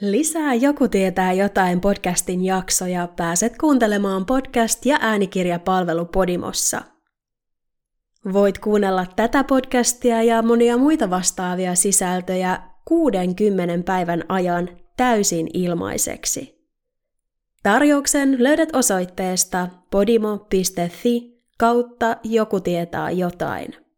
Lisää Joku tietää jotain podcastin jaksoja pääset kuuntelemaan podcast- ja äänikirjapalvelu Podimossa. Voit kuunnella tätä podcastia ja monia muita vastaavia sisältöjä 60 päivän ajan täysin ilmaiseksi. Tarjouksen löydät osoitteesta podimo.fi kautta joku tietää jotain.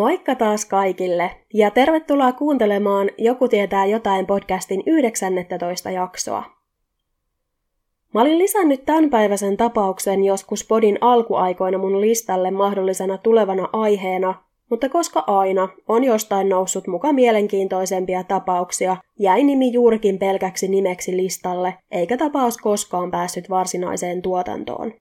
Moikka taas kaikille ja tervetuloa kuuntelemaan Joku tietää jotain podcastin 19 jaksoa. Mä olin lisännyt tämänpäiväisen tapauksen joskus podin alkuaikoina mun listalle mahdollisena tulevana aiheena, mutta koska aina on jostain noussut muka mielenkiintoisempia tapauksia, jäi nimi juurikin pelkäksi nimeksi listalle, eikä tapaus koskaan päässyt varsinaiseen tuotantoon.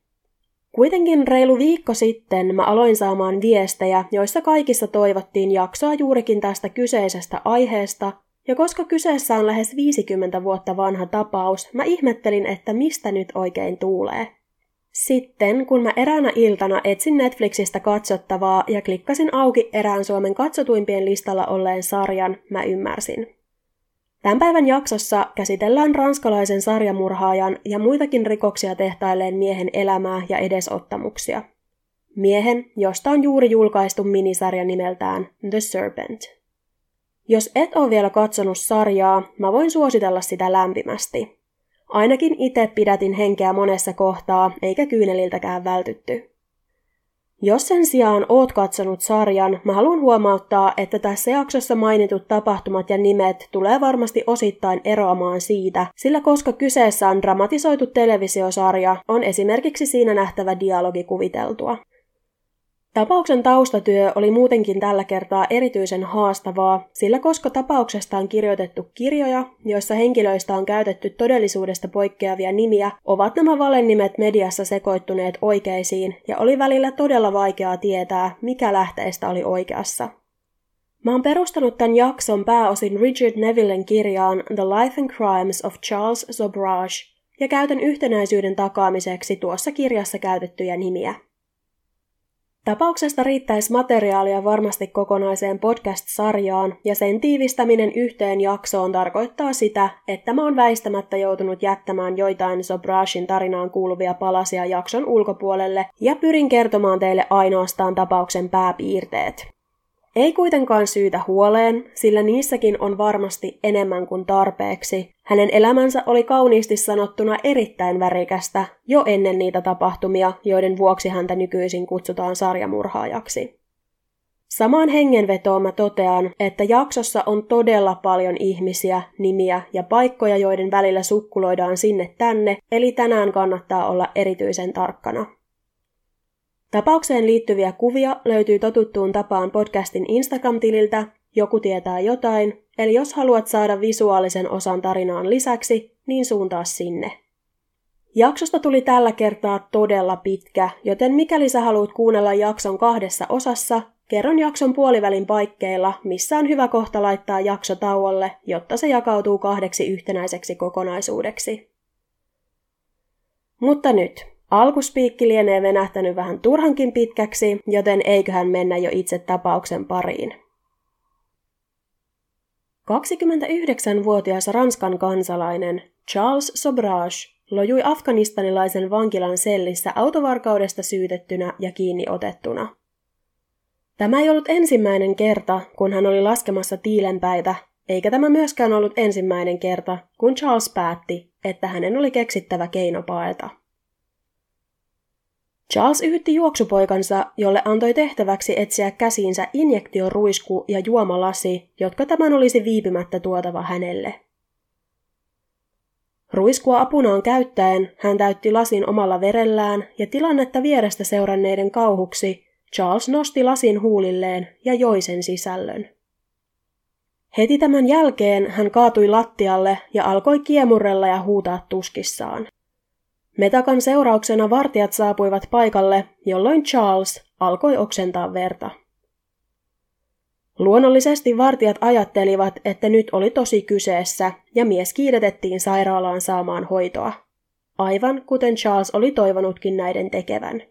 Kuitenkin reilu viikko sitten mä aloin saamaan viestejä, joissa kaikissa toivottiin jaksoa juurikin tästä kyseisestä aiheesta, ja koska kyseessä on lähes 50 vuotta vanha tapaus, mä ihmettelin, että mistä nyt oikein tuulee. Sitten, kun mä eräänä iltana etsin Netflixistä katsottavaa ja klikkasin auki erään Suomen katsotuimpien listalla olleen sarjan, mä ymmärsin. Tämän päivän jaksossa käsitellään ranskalaisen sarjamurhaajan ja muitakin rikoksia tehtailleen miehen elämää ja edesottamuksia. Miehen, josta on juuri julkaistu minisarja nimeltään The Serpent. Jos et ole vielä katsonut sarjaa, mä voin suositella sitä lämpimästi. Ainakin itse pidätin henkeä monessa kohtaa, eikä kyyneliltäkään vältytty. Jos sen sijaan oot katsonut sarjan, mä haluan huomauttaa, että tässä jaksossa mainitut tapahtumat ja nimet tulee varmasti osittain eroamaan siitä, sillä koska kyseessä on dramatisoitu televisiosarja, on esimerkiksi siinä nähtävä dialogi kuviteltua. Tapauksen taustatyö oli muutenkin tällä kertaa erityisen haastavaa, sillä koska tapauksesta on kirjoitettu kirjoja, joissa henkilöistä on käytetty todellisuudesta poikkeavia nimiä, ovat nämä valenimet mediassa sekoittuneet oikeisiin ja oli välillä todella vaikeaa tietää, mikä lähteistä oli oikeassa. Mä oon perustanut tämän jakson pääosin Richard Nevillen kirjaan The Life and Crimes of Charles Sobrage ja käytän yhtenäisyyden takaamiseksi tuossa kirjassa käytettyjä nimiä. Tapauksesta riittäisi materiaalia varmasti kokonaiseen podcast-sarjaan, ja sen tiivistäminen yhteen jaksoon tarkoittaa sitä, että mä oon väistämättä joutunut jättämään joitain Sobrashin tarinaan kuuluvia palasia jakson ulkopuolelle, ja pyrin kertomaan teille ainoastaan tapauksen pääpiirteet. Ei kuitenkaan syytä huoleen, sillä niissäkin on varmasti enemmän kuin tarpeeksi. Hänen elämänsä oli kauniisti sanottuna erittäin värikästä jo ennen niitä tapahtumia, joiden vuoksi häntä nykyisin kutsutaan sarjamurhaajaksi. Samaan hengenvetoon mä totean, että jaksossa on todella paljon ihmisiä, nimiä ja paikkoja, joiden välillä sukkuloidaan sinne tänne, eli tänään kannattaa olla erityisen tarkkana. Tapaukseen liittyviä kuvia löytyy totuttuun tapaan podcastin Instagram-tililtä Joku tietää jotain, eli jos haluat saada visuaalisen osan tarinaan lisäksi, niin suuntaa sinne. Jaksosta tuli tällä kertaa todella pitkä, joten mikäli sä haluat kuunnella jakson kahdessa osassa, kerron jakson puolivälin paikkeilla, missä on hyvä kohta laittaa jakso tauolle, jotta se jakautuu kahdeksi yhtenäiseksi kokonaisuudeksi. Mutta nyt, Alkuspiikki lienee venähtänyt vähän turhankin pitkäksi, joten eiköhän mennä jo itse tapauksen pariin. 29-vuotias Ranskan kansalainen Charles Sobrage lojui afganistanilaisen vankilan sellissä autovarkaudesta syytettynä ja kiinni otettuna. Tämä ei ollut ensimmäinen kerta, kun hän oli laskemassa tiilenpäitä, eikä tämä myöskään ollut ensimmäinen kerta, kun Charles päätti, että hänen oli keksittävä keino paeta. Charles yhytti juoksupoikansa, jolle antoi tehtäväksi etsiä käsiinsä injektioruisku ja juomalasi, jotka tämän olisi viipymättä tuotava hänelle. Ruiskua apunaan käyttäen hän täytti lasin omalla verellään ja tilannetta vierestä seuranneiden kauhuksi Charles nosti lasin huulilleen ja joi sen sisällön. Heti tämän jälkeen hän kaatui lattialle ja alkoi kiemurrella ja huutaa tuskissaan. Metakan seurauksena vartijat saapuivat paikalle, jolloin Charles alkoi oksentaa verta. Luonnollisesti vartijat ajattelivat, että nyt oli tosi kyseessä, ja mies kiiretettiin sairaalaan saamaan hoitoa. Aivan kuten Charles oli toivonutkin näiden tekevän.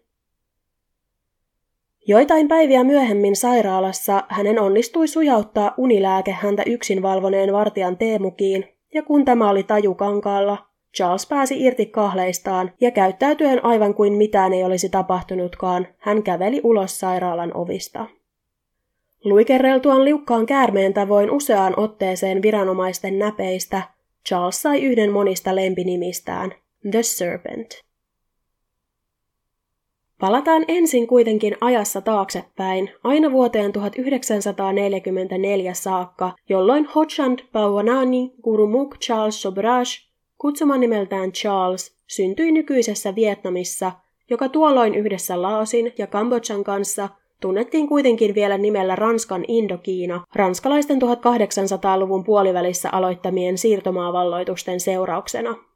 Joitain päiviä myöhemmin sairaalassa hänen onnistui sujauttaa unilääke häntä yksin valvoneen vartijan teemukiin, ja kun tämä oli tajukankaalla, Charles pääsi irti kahleistaan ja käyttäytyen aivan kuin mitään ei olisi tapahtunutkaan, hän käveli ulos sairaalan ovista. Luikerreltuaan liukkaan käärmeen tavoin useaan otteeseen viranomaisten näpeistä, Charles sai yhden monista lempinimistään, The Serpent. Palataan ensin kuitenkin ajassa taaksepäin, aina vuoteen 1944 saakka, jolloin Hochand Pawanani Gurumuk Charles Sobraj, kutsuman nimeltään Charles, syntyi nykyisessä Vietnamissa, joka tuolloin yhdessä Laosin ja Kambodjan kanssa tunnettiin kuitenkin vielä nimellä Ranskan Indokiina, ranskalaisten 1800-luvun puolivälissä aloittamien siirtomaavalloitusten seurauksena –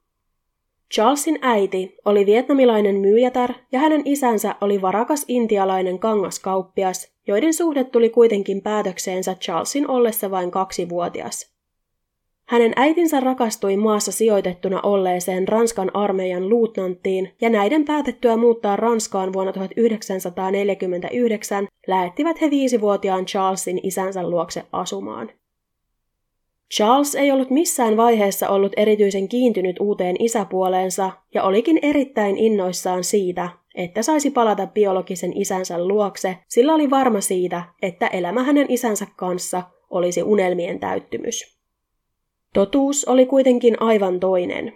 Charlesin äiti oli vietnamilainen myyjätär ja hänen isänsä oli varakas intialainen kangaskauppias, joiden suhde tuli kuitenkin päätökseensä Charlesin ollessa vain kaksivuotias. Hänen äitinsä rakastui maassa sijoitettuna olleeseen Ranskan armeijan luutnanttiin ja näiden päätettyä muuttaa Ranskaan vuonna 1949 lähettivät he viisivuotiaan Charlesin isänsä luokse asumaan. Charles ei ollut missään vaiheessa ollut erityisen kiintynyt uuteen isäpuoleensa ja olikin erittäin innoissaan siitä, että saisi palata biologisen isänsä luokse, sillä oli varma siitä, että elämä hänen isänsä kanssa olisi unelmien täyttymys. Totuus oli kuitenkin aivan toinen.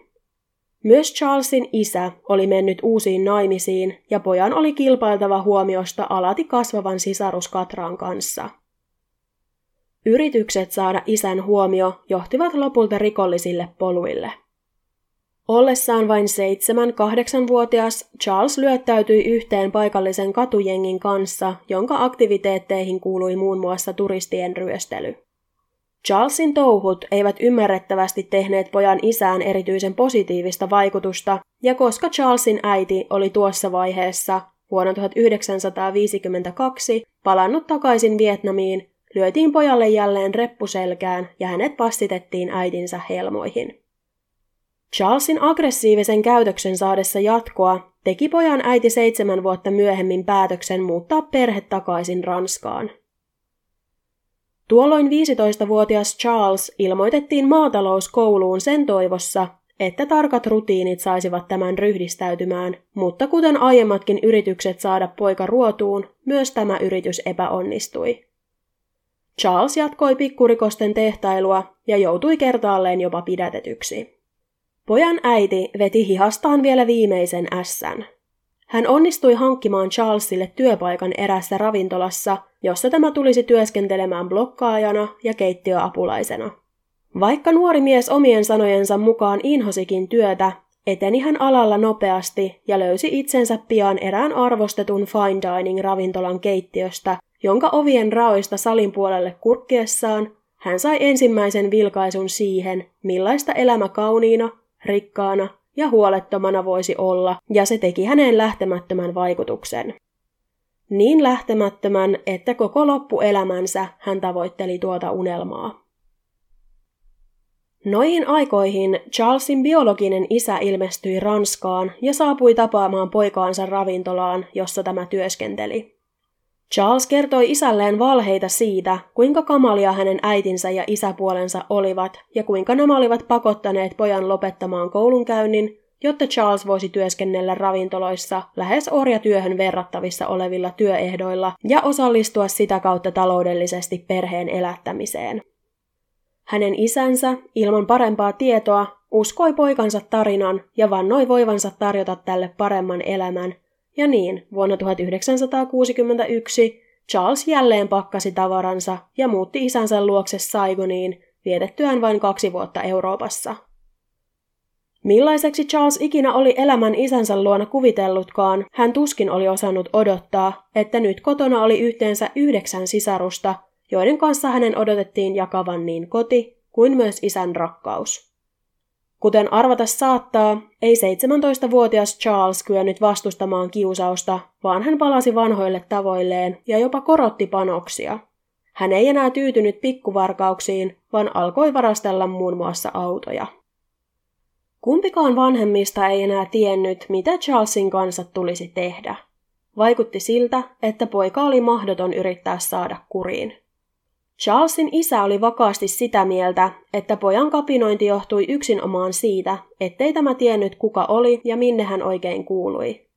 Myös Charlesin isä oli mennyt uusiin naimisiin ja pojan oli kilpailtava huomiosta alati kasvavan sisarus Katraan kanssa – Yritykset saada isän huomio johtivat lopulta rikollisille poluille. Ollessaan vain 7-8-vuotias Charles lyöttäytyi yhteen paikallisen katujengin kanssa, jonka aktiviteetteihin kuului muun muassa turistien ryöstely. Charlesin touhut eivät ymmärrettävästi tehneet pojan isään erityisen positiivista vaikutusta, ja koska Charlesin äiti oli tuossa vaiheessa vuonna 1952 palannut takaisin Vietnamiin, lyötiin pojalle jälleen reppuselkään ja hänet passitettiin äitinsä helmoihin. Charlesin aggressiivisen käytöksen saadessa jatkoa teki pojan äiti seitsemän vuotta myöhemmin päätöksen muuttaa perhe takaisin Ranskaan. Tuolloin 15-vuotias Charles ilmoitettiin maatalouskouluun sen toivossa, että tarkat rutiinit saisivat tämän ryhdistäytymään, mutta kuten aiemmatkin yritykset saada poika ruotuun, myös tämä yritys epäonnistui. Charles jatkoi pikkurikosten tehtailua ja joutui kertaalleen jopa pidätetyksi. Pojan äiti veti hihastaan vielä viimeisen ässän. Hän onnistui hankkimaan Charlesille työpaikan erässä ravintolassa, jossa tämä tulisi työskentelemään blokkaajana ja keittiöapulaisena. Vaikka nuori mies omien sanojensa mukaan inhosikin työtä, eteni hän alalla nopeasti ja löysi itsensä pian erään arvostetun fine dining ravintolan keittiöstä, jonka ovien raoista salin puolelle kurkkiessaan hän sai ensimmäisen vilkaisun siihen, millaista elämä kauniina, rikkaana ja huolettomana voisi olla, ja se teki häneen lähtemättömän vaikutuksen. Niin lähtemättömän, että koko loppuelämänsä hän tavoitteli tuota unelmaa. Noihin aikoihin Charlesin biologinen isä ilmestyi Ranskaan ja saapui tapaamaan poikaansa ravintolaan, jossa tämä työskenteli. Charles kertoi isälleen valheita siitä, kuinka kamalia hänen äitinsä ja isäpuolensa olivat ja kuinka nämä olivat pakottaneet pojan lopettamaan koulunkäynnin, jotta Charles voisi työskennellä ravintoloissa lähes orjatyöhön verrattavissa olevilla työehdoilla ja osallistua sitä kautta taloudellisesti perheen elättämiseen. Hänen isänsä, ilman parempaa tietoa, uskoi poikansa tarinan ja vannoi voivansa tarjota tälle paremman elämän – ja niin, vuonna 1961 Charles jälleen pakkasi tavaransa ja muutti isänsä luokse Saigoniin, vietettyään vain kaksi vuotta Euroopassa. Millaiseksi Charles ikinä oli elämän isänsä luona kuvitellutkaan, hän tuskin oli osannut odottaa, että nyt kotona oli yhteensä yhdeksän sisarusta, joiden kanssa hänen odotettiin jakavan niin koti kuin myös isän rakkaus. Kuten arvata saattaa, ei 17-vuotias Charles kyennyt vastustamaan kiusausta, vaan hän palasi vanhoille tavoilleen ja jopa korotti panoksia. Hän ei enää tyytynyt pikkuvarkauksiin, vaan alkoi varastella muun muassa autoja. Kumpikaan vanhemmista ei enää tiennyt, mitä Charlesin kanssa tulisi tehdä. Vaikutti siltä, että poika oli mahdoton yrittää saada kuriin. Charlesin isä oli vakaasti sitä mieltä, että pojan kapinointi johtui yksinomaan siitä, ettei tämä tiennyt kuka oli ja minne hän oikein kuului.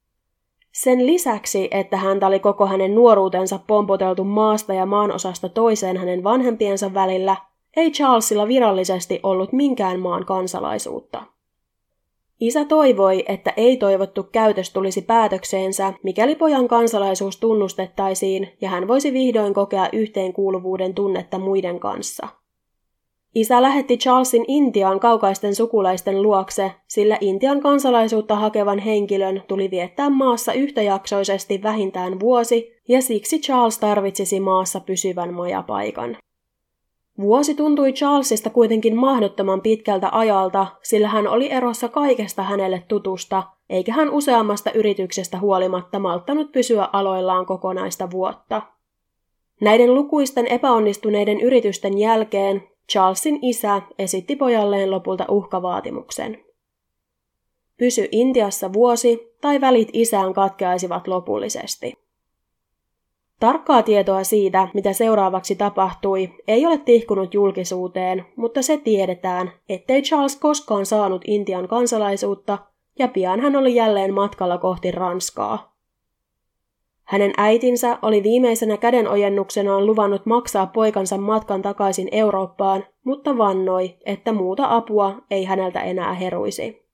Sen lisäksi, että häntä oli koko hänen nuoruutensa pompoteltu maasta ja maanosasta toiseen hänen vanhempiensa välillä, ei Charlesilla virallisesti ollut minkään maan kansalaisuutta. Isä toivoi, että ei-toivottu käytös tulisi päätökseensä, mikäli pojan kansalaisuus tunnustettaisiin ja hän voisi vihdoin kokea yhteenkuuluvuuden tunnetta muiden kanssa. Isä lähetti Charlesin Intiaan kaukaisten sukulaisten luokse, sillä Intian kansalaisuutta hakevan henkilön tuli viettää maassa yhtäjaksoisesti vähintään vuosi, ja siksi Charles tarvitsisi maassa pysyvän majapaikan. Vuosi tuntui Charlesista kuitenkin mahdottoman pitkältä ajalta, sillä hän oli erossa kaikesta hänelle tutusta, eikä hän useammasta yrityksestä huolimatta malttanut pysyä aloillaan kokonaista vuotta. Näiden lukuisten epäonnistuneiden yritysten jälkeen Charlesin isä esitti pojalleen lopulta uhkavaatimuksen. Pysy Intiassa vuosi tai välit isään katkeaisivat lopullisesti. Tarkkaa tietoa siitä, mitä seuraavaksi tapahtui, ei ole tihkunut julkisuuteen, mutta se tiedetään, ettei Charles koskaan saanut Intian kansalaisuutta ja pian hän oli jälleen matkalla kohti Ranskaa. Hänen äitinsä oli viimeisenä kädenojennuksenaan luvannut maksaa poikansa matkan takaisin Eurooppaan, mutta vannoi, että muuta apua ei häneltä enää heruisi.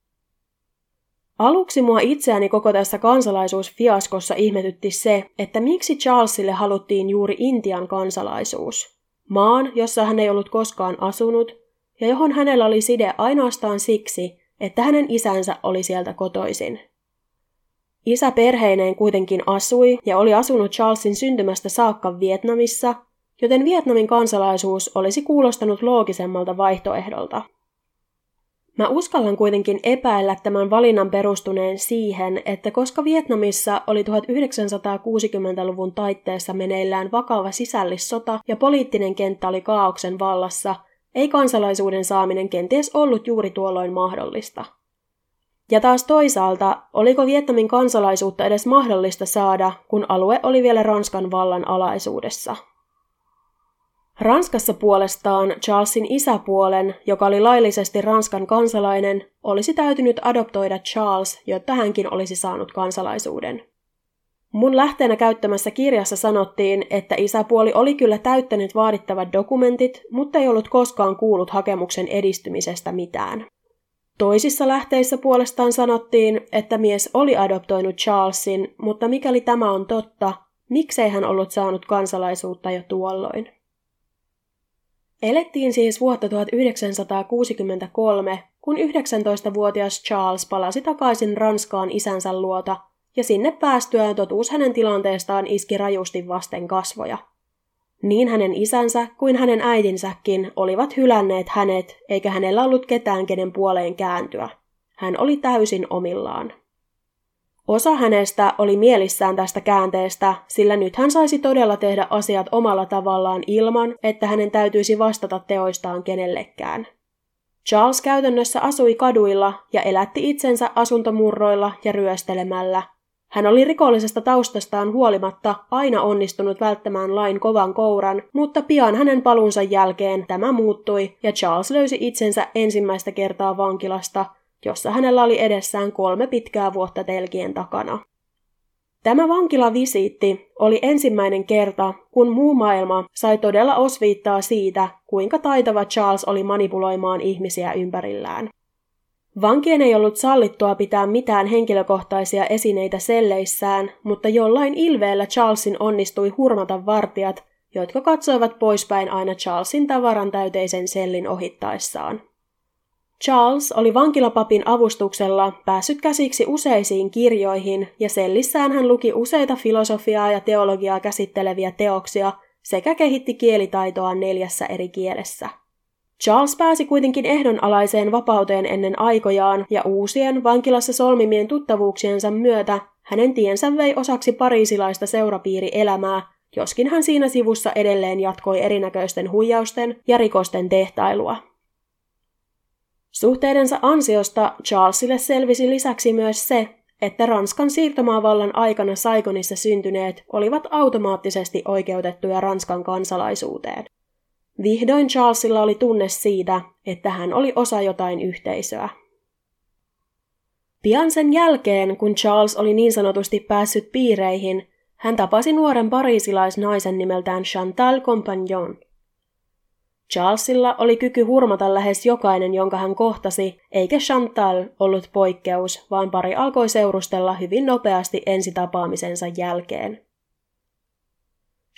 Aluksi mua itseäni koko tässä kansalaisuusfiaskossa ihmetytti se, että miksi Charlesille haluttiin juuri Intian kansalaisuus. Maan, jossa hän ei ollut koskaan asunut, ja johon hänellä oli side ainoastaan siksi, että hänen isänsä oli sieltä kotoisin. Isä perheineen kuitenkin asui ja oli asunut Charlesin syntymästä saakka Vietnamissa, joten Vietnamin kansalaisuus olisi kuulostanut loogisemmalta vaihtoehdolta. Mä uskallan kuitenkin epäillä tämän valinnan perustuneen siihen, että koska Vietnamissa oli 1960-luvun taitteessa meneillään vakava sisällissota ja poliittinen kenttä oli kaauksen vallassa, ei kansalaisuuden saaminen kenties ollut juuri tuolloin mahdollista. Ja taas toisaalta, oliko Vietnamin kansalaisuutta edes mahdollista saada, kun alue oli vielä Ranskan vallan alaisuudessa? Ranskassa puolestaan Charlesin isäpuolen, joka oli laillisesti Ranskan kansalainen, olisi täytynyt adoptoida Charles, jotta hänkin olisi saanut kansalaisuuden. Mun lähteenä käyttämässä kirjassa sanottiin, että isäpuoli oli kyllä täyttänyt vaadittavat dokumentit, mutta ei ollut koskaan kuullut hakemuksen edistymisestä mitään. Toisissa lähteissä puolestaan sanottiin, että mies oli adoptoinut Charlesin, mutta mikäli tämä on totta, miksei hän ollut saanut kansalaisuutta jo tuolloin? Elettiin siis vuotta 1963, kun 19-vuotias Charles palasi takaisin Ranskaan isänsä luota, ja sinne päästyään totuus hänen tilanteestaan iski rajusti vasten kasvoja. Niin hänen isänsä kuin hänen äidinsäkin olivat hylänneet hänet, eikä hänellä ollut ketään kenen puoleen kääntyä. Hän oli täysin omillaan. Osa hänestä oli mielissään tästä käänteestä, sillä nyt hän saisi todella tehdä asiat omalla tavallaan ilman, että hänen täytyisi vastata teoistaan kenellekään. Charles käytännössä asui kaduilla ja elätti itsensä asuntomurroilla ja ryöstelemällä. Hän oli rikollisesta taustastaan huolimatta aina onnistunut välttämään lain kovan kouran, mutta pian hänen palunsa jälkeen tämä muuttui ja Charles löysi itsensä ensimmäistä kertaa vankilasta jossa hänellä oli edessään kolme pitkää vuotta telkien takana. Tämä vankilavisiitti oli ensimmäinen kerta, kun muu maailma sai todella osviittaa siitä, kuinka taitava Charles oli manipuloimaan ihmisiä ympärillään. Vankien ei ollut sallittua pitää mitään henkilökohtaisia esineitä selleissään, mutta jollain ilveellä Charlesin onnistui hurmata vartijat, jotka katsoivat poispäin aina Charlesin tavaran täyteisen sellin ohittaessaan. Charles oli vankilapapin avustuksella päässyt käsiksi useisiin kirjoihin ja sellissään hän luki useita filosofiaa ja teologiaa käsitteleviä teoksia sekä kehitti kielitaitoa neljässä eri kielessä. Charles pääsi kuitenkin ehdonalaiseen vapauteen ennen aikojaan ja uusien vankilassa solmimien tuttavuuksiensa myötä hänen tiensä vei osaksi pariisilaista seurapiirielämää, joskin hän siinä sivussa edelleen jatkoi erinäköisten huijausten ja rikosten tehtailua. Suhteidensa ansiosta Charlesille selvisi lisäksi myös se, että Ranskan siirtomaavallan aikana Saigonissa syntyneet olivat automaattisesti oikeutettuja Ranskan kansalaisuuteen. Vihdoin Charlesilla oli tunne siitä, että hän oli osa jotain yhteisöä. Pian sen jälkeen, kun Charles oli niin sanotusti päässyt piireihin, hän tapasi nuoren pariisilaisnaisen nimeltään Chantal Compagnon. Charlesilla oli kyky hurmata lähes jokainen, jonka hän kohtasi, eikä Chantal ollut poikkeus, vaan pari alkoi seurustella hyvin nopeasti ensitapaamisensa jälkeen.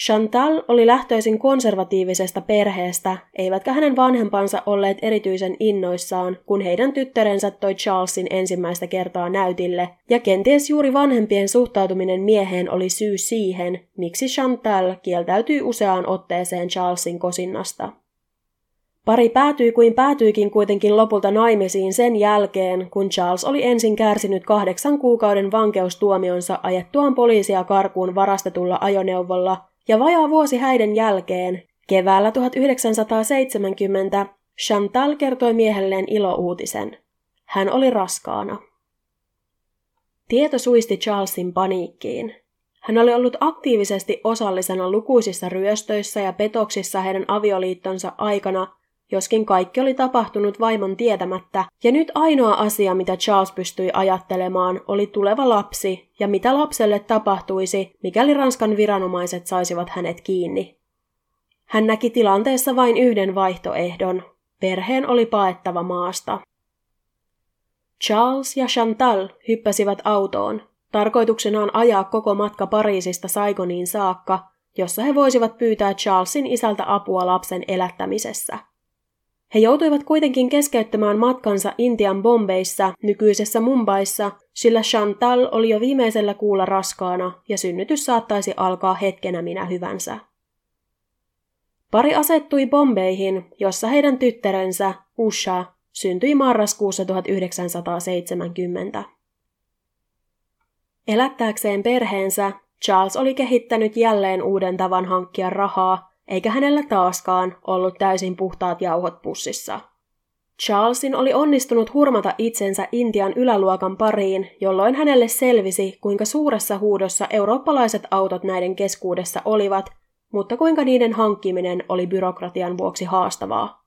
Chantal oli lähtöisin konservatiivisesta perheestä, eivätkä hänen vanhempansa olleet erityisen innoissaan, kun heidän tyttärensä toi Charlesin ensimmäistä kertaa näytille, ja kenties juuri vanhempien suhtautuminen mieheen oli syy siihen, miksi Chantal kieltäytyi useaan otteeseen Charlesin kosinnasta. Pari päätyi kuin päätyikin kuitenkin lopulta naimisiin sen jälkeen, kun Charles oli ensin kärsinyt kahdeksan kuukauden vankeustuomionsa ajettuaan poliisia karkuun varastetulla ajoneuvolla, ja vajaa vuosi häiden jälkeen, keväällä 1970, Chantal kertoi miehelleen ilouutisen. Hän oli raskaana. Tieto suisti Charlesin paniikkiin. Hän oli ollut aktiivisesti osallisena lukuisissa ryöstöissä ja petoksissa heidän avioliittonsa aikana joskin kaikki oli tapahtunut vaimon tietämättä, ja nyt ainoa asia, mitä Charles pystyi ajattelemaan, oli tuleva lapsi ja mitä lapselle tapahtuisi, mikäli Ranskan viranomaiset saisivat hänet kiinni. Hän näki tilanteessa vain yhden vaihtoehdon. Perheen oli paettava maasta. Charles ja Chantal hyppäsivät autoon, tarkoituksenaan ajaa koko matka Pariisista Saigoniin saakka, jossa he voisivat pyytää Charlesin isältä apua lapsen elättämisessä. He joutuivat kuitenkin keskeyttämään matkansa Intian Bombeissa, nykyisessä Mumbaissa, sillä Chantal oli jo viimeisellä kuulla raskaana ja synnytys saattaisi alkaa hetkenä minä hyvänsä. Pari asettui Bombeihin, jossa heidän tyttärensä, Usha, syntyi marraskuussa 1970. Elättääkseen perheensä, Charles oli kehittänyt jälleen uuden tavan hankkia rahaa, eikä hänellä taaskaan ollut täysin puhtaat jauhot pussissa. Charlesin oli onnistunut hurmata itsensä Intian yläluokan pariin, jolloin hänelle selvisi, kuinka suuressa huudossa eurooppalaiset autot näiden keskuudessa olivat, mutta kuinka niiden hankkiminen oli byrokratian vuoksi haastavaa.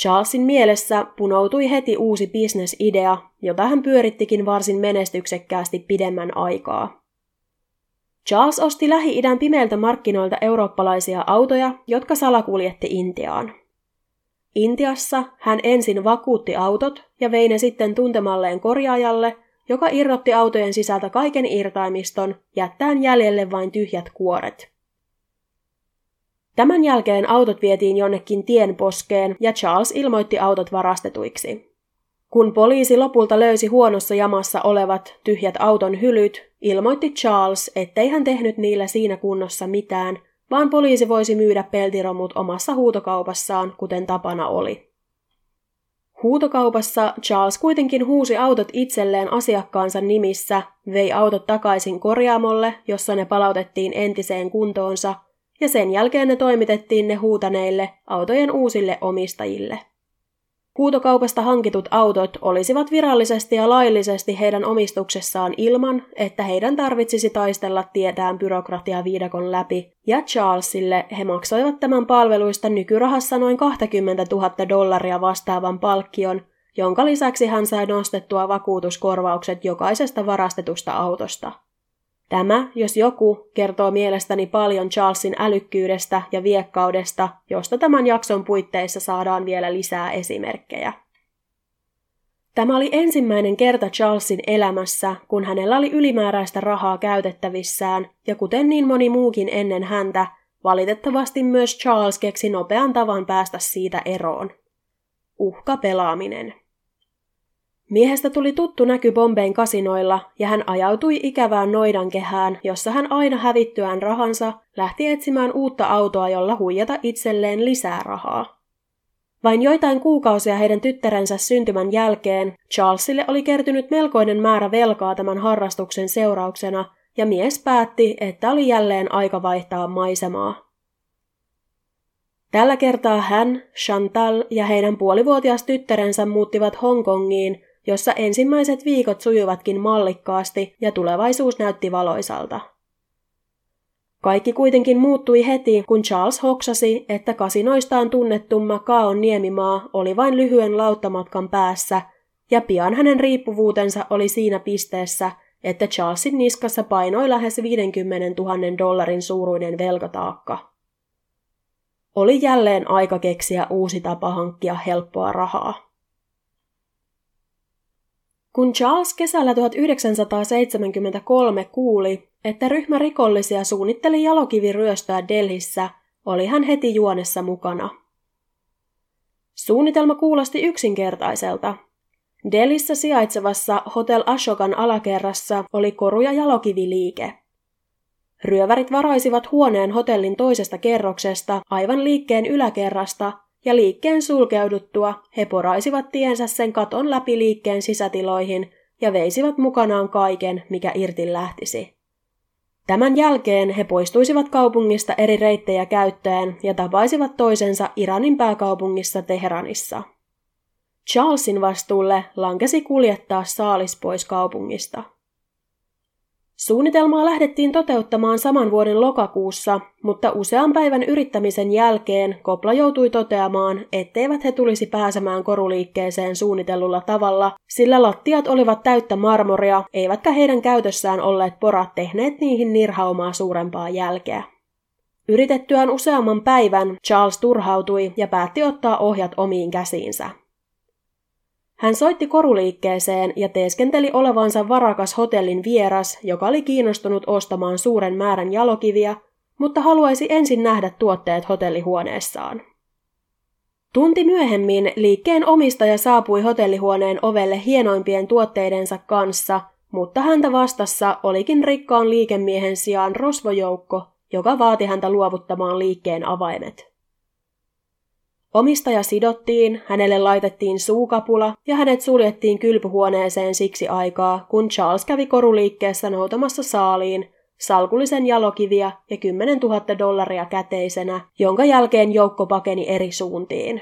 Charlesin mielessä punoutui heti uusi bisnesidea, jota hän pyörittikin varsin menestyksekkäästi pidemmän aikaa. Charles osti Lähi-idän pimeiltä markkinoilta eurooppalaisia autoja, jotka salakuljetti Intiaan. Intiassa hän ensin vakuutti autot ja vei ne sitten tuntemalleen korjaajalle, joka irrotti autojen sisältä kaiken irtaimiston, jättäen jäljelle vain tyhjät kuoret. Tämän jälkeen autot vietiin jonnekin tienposkeen ja Charles ilmoitti autot varastetuiksi. Kun poliisi lopulta löysi huonossa jamassa olevat tyhjät auton hylyt, ilmoitti Charles, ettei hän tehnyt niillä siinä kunnossa mitään, vaan poliisi voisi myydä peltiromut omassa huutokaupassaan, kuten tapana oli. Huutokaupassa Charles kuitenkin huusi autot itselleen asiakkaansa nimissä, vei autot takaisin korjaamolle, jossa ne palautettiin entiseen kuntoonsa, ja sen jälkeen ne toimitettiin ne huutaneille autojen uusille omistajille. Huutokaupasta hankitut autot olisivat virallisesti ja laillisesti heidän omistuksessaan ilman, että heidän tarvitsisi taistella tietään byrokratiaviidakon läpi, ja Charlesille he maksoivat tämän palveluista nykyrahassa noin 20 000 dollaria vastaavan palkkion, jonka lisäksi hän sai nostettua vakuutuskorvaukset jokaisesta varastetusta autosta. Tämä, jos joku, kertoo mielestäni paljon Charlesin älykkyydestä ja viekkaudesta, josta tämän jakson puitteissa saadaan vielä lisää esimerkkejä. Tämä oli ensimmäinen kerta Charlesin elämässä, kun hänellä oli ylimääräistä rahaa käytettävissään, ja kuten niin moni muukin ennen häntä, valitettavasti myös Charles keksi nopean tavan päästä siitä eroon. Uhka pelaaminen. Miehestä tuli tuttu näky Bombein kasinoilla ja hän ajautui ikävään noidankehään, jossa hän aina hävittyään rahansa lähti etsimään uutta autoa, jolla huijata itselleen lisää rahaa. Vain joitain kuukausia heidän tyttärensä syntymän jälkeen Charlesille oli kertynyt melkoinen määrä velkaa tämän harrastuksen seurauksena, ja mies päätti, että oli jälleen aika vaihtaa maisemaa. Tällä kertaa hän, Chantal ja heidän puolivuotias tyttärensä muuttivat Hongkongiin, jossa ensimmäiset viikot sujuvatkin mallikkaasti ja tulevaisuus näytti valoisalta. Kaikki kuitenkin muuttui heti, kun Charles hoksasi, että kasinoistaan tunnettu Makaon niemimaa oli vain lyhyen lauttamatkan päässä, ja pian hänen riippuvuutensa oli siinä pisteessä, että Charlesin niskassa painoi lähes 50 000 dollarin suuruinen velkataakka. Oli jälleen aika keksiä uusi tapa hankkia helppoa rahaa. Kun Charles kesällä 1973 kuuli, että ryhmä rikollisia suunnitteli jalokiviryöstöä Delhissä, oli hän heti juonessa mukana. Suunnitelma kuulosti yksinkertaiselta. Delissä sijaitsevassa Hotel Ashokan alakerrassa oli koru- ja jalokiviliike. Ryövärit varaisivat huoneen hotellin toisesta kerroksesta aivan liikkeen yläkerrasta ja liikkeen sulkeuduttua he poraisivat tiensä sen katon läpi liikkeen sisätiloihin ja veisivät mukanaan kaiken, mikä irti lähtisi. Tämän jälkeen he poistuisivat kaupungista eri reittejä käyttäen ja tapaisivat toisensa Iranin pääkaupungissa Teheranissa. Charlesin vastuulle lankesi kuljettaa saalis pois kaupungista. Suunnitelmaa lähdettiin toteuttamaan saman vuoden lokakuussa, mutta usean päivän yrittämisen jälkeen Kopla joutui toteamaan, etteivät he tulisi pääsemään koruliikkeeseen suunnitellulla tavalla, sillä lattiat olivat täyttä marmoria, eivätkä heidän käytössään olleet porat tehneet niihin nirhaumaa suurempaa jälkeä. Yritettyään useamman päivän Charles turhautui ja päätti ottaa ohjat omiin käsiinsä. Hän soitti koruliikkeeseen ja teeskenteli olevansa varakas hotellin vieras, joka oli kiinnostunut ostamaan suuren määrän jalokiviä, mutta haluaisi ensin nähdä tuotteet hotellihuoneessaan. Tunti myöhemmin liikkeen omistaja saapui hotellihuoneen ovelle hienoimpien tuotteidensa kanssa, mutta häntä vastassa olikin rikkaan liikemiehen sijaan rosvojoukko, joka vaati häntä luovuttamaan liikkeen avaimet. Omistaja sidottiin, hänelle laitettiin suukapula ja hänet suljettiin kylpyhuoneeseen siksi aikaa, kun Charles kävi koruliikkeessä noutamassa saaliin, salkullisen jalokiviä ja 10 000 dollaria käteisenä, jonka jälkeen joukko pakeni eri suuntiin.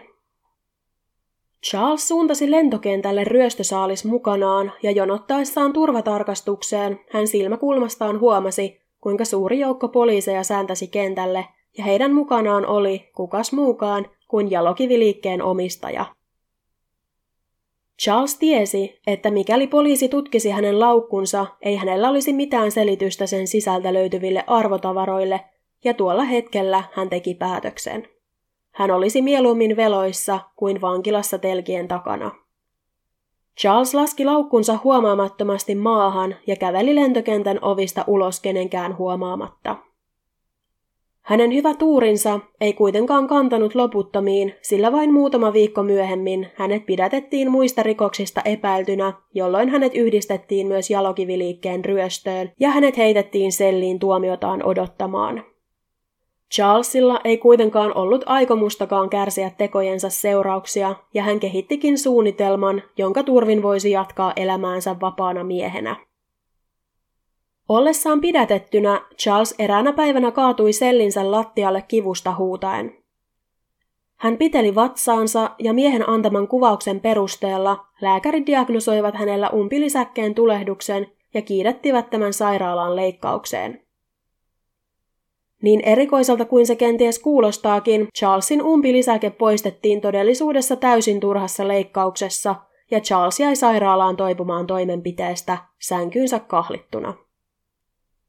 Charles suuntasi lentokentälle ryöstösaalis mukanaan ja jonottaessaan turvatarkastukseen hän silmäkulmastaan huomasi, kuinka suuri joukko poliiseja sääntäsi kentälle ja heidän mukanaan oli, kukas muukaan, kuin jalokiviliikkeen omistaja. Charles tiesi, että mikäli poliisi tutkisi hänen laukkunsa, ei hänellä olisi mitään selitystä sen sisältä löytyville arvotavaroille, ja tuolla hetkellä hän teki päätöksen. Hän olisi mieluummin veloissa kuin vankilassa telkien takana. Charles laski laukkunsa huomaamattomasti maahan ja käveli lentokentän ovista ulos kenenkään huomaamatta. Hänen hyvä tuurinsa ei kuitenkaan kantanut loputtomiin, sillä vain muutama viikko myöhemmin hänet pidätettiin muista rikoksista epäiltynä, jolloin hänet yhdistettiin myös jalokiviliikkeen ryöstöön ja hänet heitettiin selliin tuomiotaan odottamaan. Charlesilla ei kuitenkaan ollut aikomustakaan kärsiä tekojensa seurauksia, ja hän kehittikin suunnitelman, jonka turvin voisi jatkaa elämäänsä vapaana miehenä. Ollessaan pidätettynä Charles eräänä päivänä kaatui sellinsä lattialle kivusta huutaen. Hän piteli vatsaansa ja miehen antaman kuvauksen perusteella lääkärit diagnosoivat hänellä umpilisäkkeen tulehduksen ja kiirettivät tämän sairaalaan leikkaukseen. Niin erikoiselta kuin se kenties kuulostaakin, Charlesin umpilisäke poistettiin todellisuudessa täysin turhassa leikkauksessa, ja Charles jäi sairaalaan toipumaan toimenpiteestä sänkyynsä kahlittuna.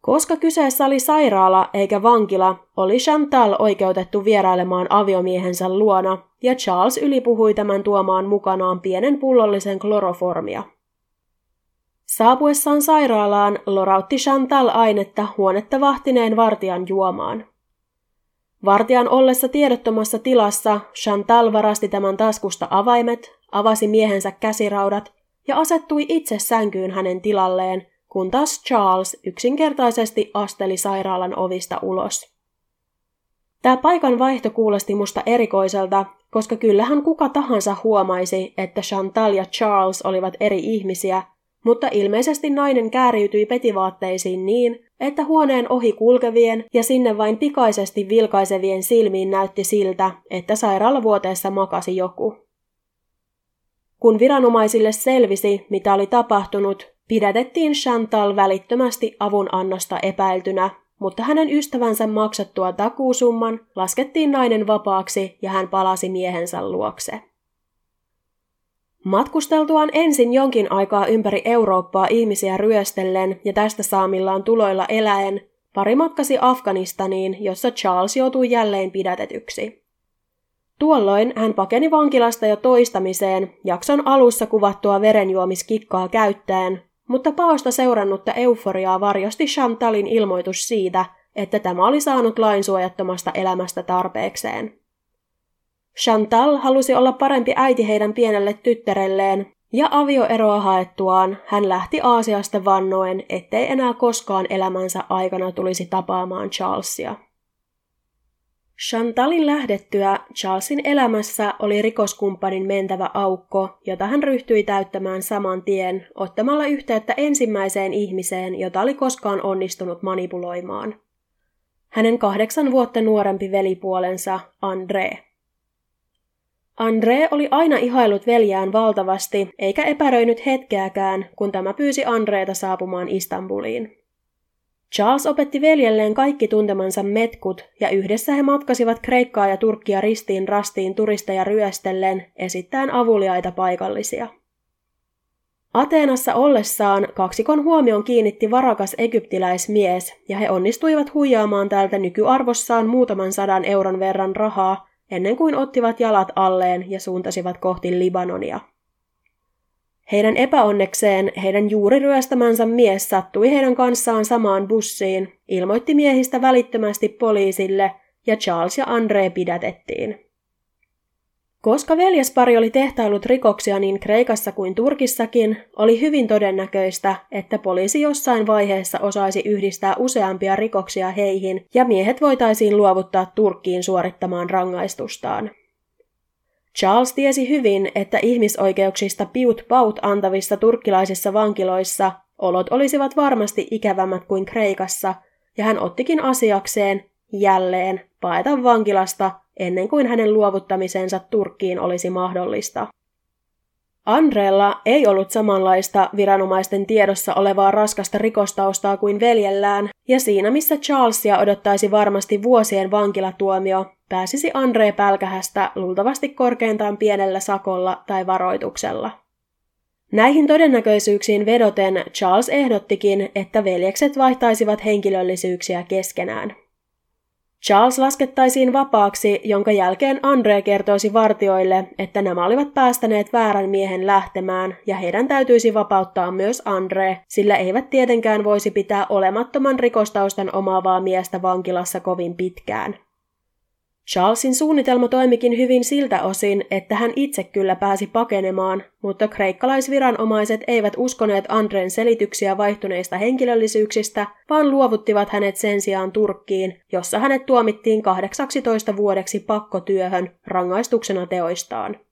Koska kyseessä oli sairaala eikä vankila, oli Chantal oikeutettu vierailemaan aviomiehensä luona, ja Charles ylipuhui tämän tuomaan mukanaan pienen pullollisen kloroformia. Saapuessaan sairaalaan lorautti Chantal ainetta huonetta vahtineen vartijan juomaan. Vartijan ollessa tiedottomassa tilassa Chantal varasti tämän taskusta avaimet, avasi miehensä käsiraudat ja asettui itse sänkyyn hänen tilalleen, kun taas Charles yksinkertaisesti asteli sairaalan ovista ulos. Tämä paikan vaihto kuulosti musta erikoiselta, koska kyllähän kuka tahansa huomaisi, että Chantal ja Charles olivat eri ihmisiä, mutta ilmeisesti nainen kääriytyi petivaatteisiin niin, että huoneen ohi kulkevien ja sinne vain pikaisesti vilkaisevien silmiin näytti siltä, että sairaalavuoteessa makasi joku. Kun viranomaisille selvisi, mitä oli tapahtunut, pidätettiin Chantal välittömästi avun annosta epäiltynä, mutta hänen ystävänsä maksattua takuusumman laskettiin nainen vapaaksi ja hän palasi miehensä luokse. Matkusteltuaan ensin jonkin aikaa ympäri Eurooppaa ihmisiä ryöstellen ja tästä saamillaan tuloilla eläen, pari matkasi Afganistaniin, jossa Charles joutui jälleen pidätetyksi. Tuolloin hän pakeni vankilasta jo toistamiseen, jakson alussa kuvattua verenjuomiskikkaa käyttäen, mutta paosta seurannutta euforiaa varjosti Chantalin ilmoitus siitä, että tämä oli saanut lainsuojattomasta elämästä tarpeekseen. Chantal halusi olla parempi äiti heidän pienelle tyttärelleen, ja avioeroa haettuaan hän lähti Aasiasta vannoen, ettei enää koskaan elämänsä aikana tulisi tapaamaan Charlesia. Chantalin lähdettyä Charlesin elämässä oli rikoskumppanin mentävä aukko, jota hän ryhtyi täyttämään saman tien ottamalla yhteyttä ensimmäiseen ihmiseen, jota oli koskaan onnistunut manipuloimaan. Hänen kahdeksan vuotta nuorempi velipuolensa André. André oli aina ihailut veljään valtavasti, eikä epäröinyt hetkeäkään, kun tämä pyysi Andreeta saapumaan Istanbuliin. Charles opetti veljelleen kaikki tuntemansa metkut, ja yhdessä he matkasivat Kreikkaa ja Turkkia ristiin rastiin turisteja ryöstellen, esittäen avuliaita paikallisia. Ateenassa ollessaan kaksikon huomion kiinnitti varakas egyptiläismies, ja he onnistuivat huijaamaan täältä nykyarvossaan muutaman sadan euron verran rahaa, ennen kuin ottivat jalat alleen ja suuntasivat kohti Libanonia. Heidän epäonnekseen heidän juuri ryöstämänsä mies sattui heidän kanssaan samaan bussiin, ilmoitti miehistä välittömästi poliisille ja Charles ja Andre pidätettiin. Koska veljespari oli tehtailut rikoksia niin Kreikassa kuin Turkissakin, oli hyvin todennäköistä, että poliisi jossain vaiheessa osaisi yhdistää useampia rikoksia heihin ja miehet voitaisiin luovuttaa Turkkiin suorittamaan rangaistustaan. Charles tiesi hyvin, että ihmisoikeuksista piut paut antavissa turkkilaisissa vankiloissa olot olisivat varmasti ikävämmät kuin Kreikassa, ja hän ottikin asiakseen jälleen paeta vankilasta ennen kuin hänen luovuttamisensa Turkkiin olisi mahdollista. Andrella ei ollut samanlaista viranomaisten tiedossa olevaa raskasta rikostaustaa kuin veljellään, ja siinä missä Charlesia odottaisi varmasti vuosien vankilatuomio, pääsisi Andre pälkähästä luultavasti korkeintaan pienellä sakolla tai varoituksella. Näihin todennäköisyyksiin vedoten Charles ehdottikin, että veljekset vaihtaisivat henkilöllisyyksiä keskenään. Charles laskettaisiin vapaaksi, jonka jälkeen Andre kertoisi vartioille, että nämä olivat päästäneet väärän miehen lähtemään ja heidän täytyisi vapauttaa myös Andre, sillä eivät tietenkään voisi pitää olemattoman rikostaustan omaavaa miestä vankilassa kovin pitkään. Charlesin suunnitelma toimikin hyvin siltä osin, että hän itse kyllä pääsi pakenemaan, mutta kreikkalaisviranomaiset eivät uskoneet Andren selityksiä vaihtuneista henkilöllisyyksistä, vaan luovuttivat hänet sen sijaan Turkkiin, jossa hänet tuomittiin 18 vuodeksi pakkotyöhön rangaistuksena teoistaan.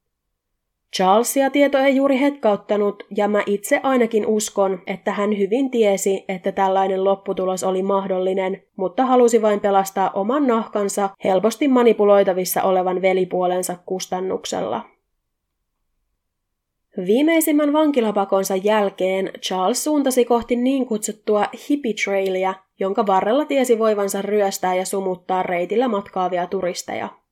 Charlesia tieto ei juuri hetkauttanut, ja mä itse ainakin uskon, että hän hyvin tiesi, että tällainen lopputulos oli mahdollinen, mutta halusi vain pelastaa oman nahkansa helposti manipuloitavissa olevan velipuolensa kustannuksella. Viimeisimmän vankilapakonsa jälkeen Charles suuntasi kohti niin kutsuttua hippie trailia, jonka varrella tiesi voivansa ryöstää ja sumuttaa reitillä matkaavia turisteja.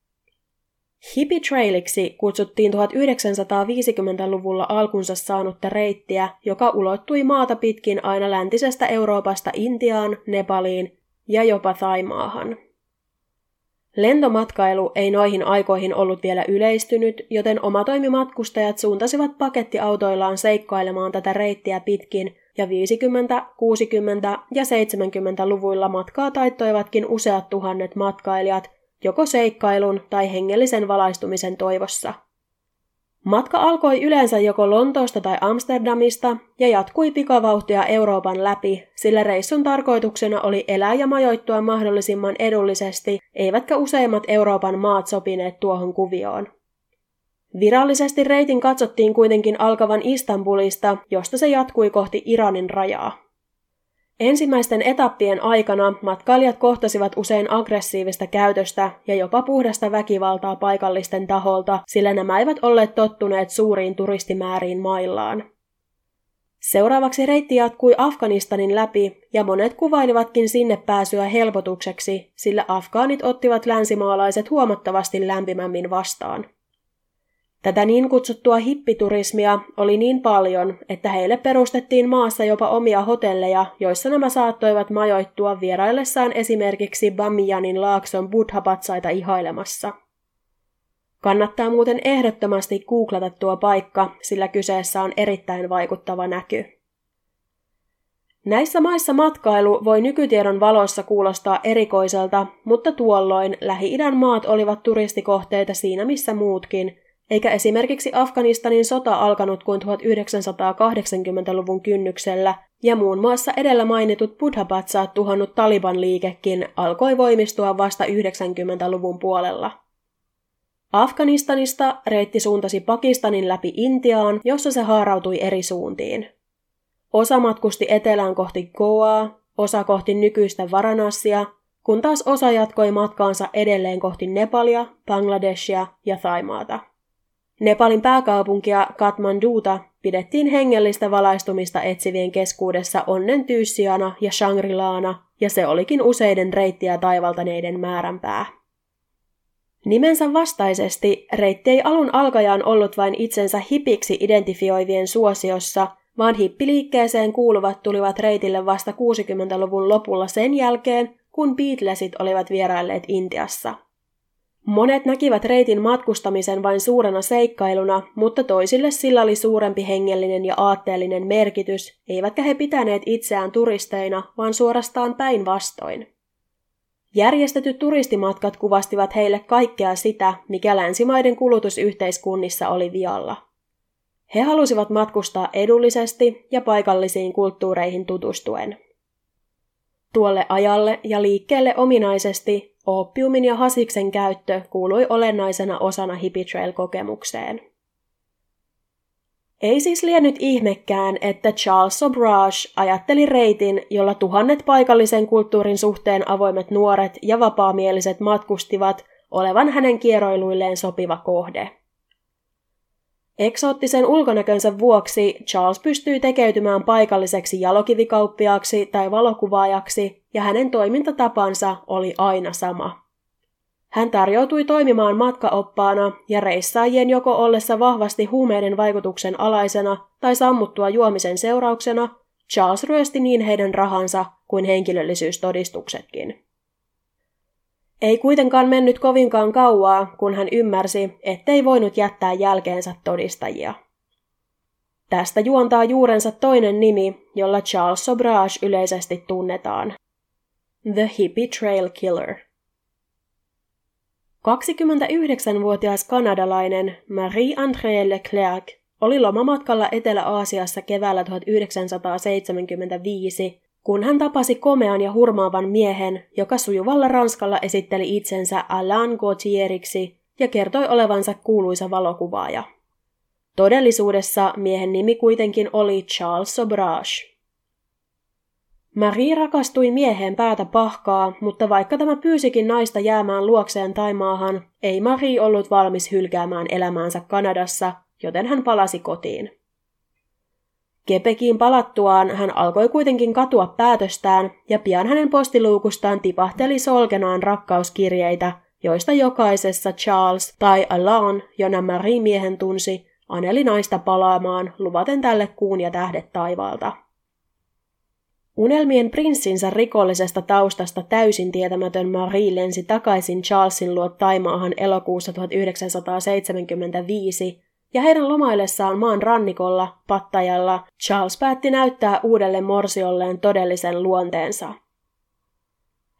Hippie Trailiksi kutsuttiin 1950-luvulla alkunsa saanutta reittiä, joka ulottui maata pitkin aina läntisestä Euroopasta Intiaan, Nepaliin ja jopa Taimaahan. Lentomatkailu ei noihin aikoihin ollut vielä yleistynyt, joten omatoimimatkustajat suuntasivat pakettiautoillaan seikkailemaan tätä reittiä pitkin, ja 50-, 60- ja 70-luvuilla matkaa taittoivatkin useat tuhannet matkailijat, joko seikkailun tai hengellisen valaistumisen toivossa. Matka alkoi yleensä joko Lontoosta tai Amsterdamista ja jatkui pikavauhtia Euroopan läpi, sillä reissun tarkoituksena oli elää ja majoittua mahdollisimman edullisesti, eivätkä useimmat Euroopan maat sopineet tuohon kuvioon. Virallisesti reitin katsottiin kuitenkin alkavan Istanbulista, josta se jatkui kohti Iranin rajaa. Ensimmäisten etappien aikana matkailijat kohtasivat usein aggressiivista käytöstä ja jopa puhdasta väkivaltaa paikallisten taholta, sillä nämä eivät olleet tottuneet suuriin turistimääriin maillaan. Seuraavaksi reitti jatkui Afganistanin läpi ja monet kuvailivatkin sinne pääsyä helpotukseksi, sillä afgaanit ottivat länsimaalaiset huomattavasti lämpimämmin vastaan. Tätä niin kutsuttua hippiturismia oli niin paljon, että heille perustettiin maassa jopa omia hotelleja, joissa nämä saattoivat majoittua vieraillessaan esimerkiksi Bamiyanin laakson buddhapatsaita ihailemassa. Kannattaa muuten ehdottomasti googlata tuo paikka, sillä kyseessä on erittäin vaikuttava näky. Näissä maissa matkailu voi nykytiedon valossa kuulostaa erikoiselta, mutta tuolloin Lähi-idän maat olivat turistikohteita siinä missä muutkin, eikä esimerkiksi Afganistanin sota alkanut kuin 1980-luvun kynnyksellä, ja muun muassa edellä mainitut buddhapatsaat tuhannut Taliban-liikekin alkoi voimistua vasta 90-luvun puolella. Afganistanista reitti suuntasi Pakistanin läpi Intiaan, jossa se haarautui eri suuntiin. Osa matkusti etelään kohti Goaa, osa kohti nykyistä Varanassia, kun taas osa jatkoi matkaansa edelleen kohti Nepalia, Bangladeshia ja Thaimaata. Nepalin pääkaupunkia Kathmanduta pidettiin hengellistä valaistumista etsivien keskuudessa onnen tyyssiana ja Shangri-Laana, ja se olikin useiden reittiä taivaltaneiden määränpää. Nimensä vastaisesti reitti ei alun alkajaan ollut vain itsensä hipiksi identifioivien suosiossa, vaan hippiliikkeeseen kuuluvat tulivat reitille vasta 60-luvun lopulla sen jälkeen, kun Beatlesit olivat vierailleet Intiassa. Monet näkivät reitin matkustamisen vain suurena seikkailuna, mutta toisille sillä oli suurempi hengellinen ja aatteellinen merkitys, eivätkä he pitäneet itseään turisteina, vaan suorastaan päinvastoin. Järjestetyt turistimatkat kuvastivat heille kaikkea sitä, mikä länsimaiden kulutusyhteiskunnissa oli vialla. He halusivat matkustaa edullisesti ja paikallisiin kulttuureihin tutustuen. Tuolle ajalle ja liikkeelle ominaisesti oppiumin ja hasiksen käyttö kuului olennaisena osana hippitrail-kokemukseen. Ei siis liennyt ihmekään, että Charles Sobrage ajatteli reitin, jolla tuhannet paikallisen kulttuurin suhteen avoimet nuoret ja vapaamieliset matkustivat olevan hänen kieroiluilleen sopiva kohde. Eksoottisen ulkonäkönsä vuoksi Charles pystyi tekeytymään paikalliseksi jalokivikauppiaaksi tai valokuvaajaksi, ja hänen toimintatapansa oli aina sama. Hän tarjoutui toimimaan matkaoppaana ja reissaajien joko ollessa vahvasti huumeiden vaikutuksen alaisena tai sammuttua juomisen seurauksena, Charles ryösti niin heidän rahansa kuin henkilöllisyystodistuksetkin. Ei kuitenkaan mennyt kovinkaan kauaa, kun hän ymmärsi, ettei voinut jättää jälkeensä todistajia. Tästä juontaa juurensa toinen nimi, jolla Charles Sobrage yleisesti tunnetaan. The Hippie Trail Killer. 29-vuotias kanadalainen Marie-André Leclerc oli lomamatkalla Etelä-Aasiassa keväällä 1975 kun hän tapasi komean ja hurmaavan miehen, joka sujuvalla ranskalla esitteli itsensä Alain Gautieriksi ja kertoi olevansa kuuluisa valokuvaaja. Todellisuudessa miehen nimi kuitenkin oli Charles Sobrage. Marie rakastui mieheen päätä pahkaa, mutta vaikka tämä pyysikin naista jäämään luokseen Taimaahan, ei Marie ollut valmis hylkäämään elämäänsä Kanadassa, joten hän palasi kotiin. Kepekiin palattuaan hän alkoi kuitenkin katua päätöstään ja pian hänen postiluukustaan tipahteli solkenaan rakkauskirjeitä, joista jokaisessa Charles tai Alain, jona Marie miehen tunsi, aneli naista palaamaan luvaten tälle kuun ja tähdet taivaalta. Unelmien prinssinsä rikollisesta taustasta täysin tietämätön Marie lensi takaisin Charlesin luo Taimaahan elokuussa 1975 ja heidän lomaillessaan maan rannikolla, Pattajalla, Charles päätti näyttää uudelle morsiolleen todellisen luonteensa.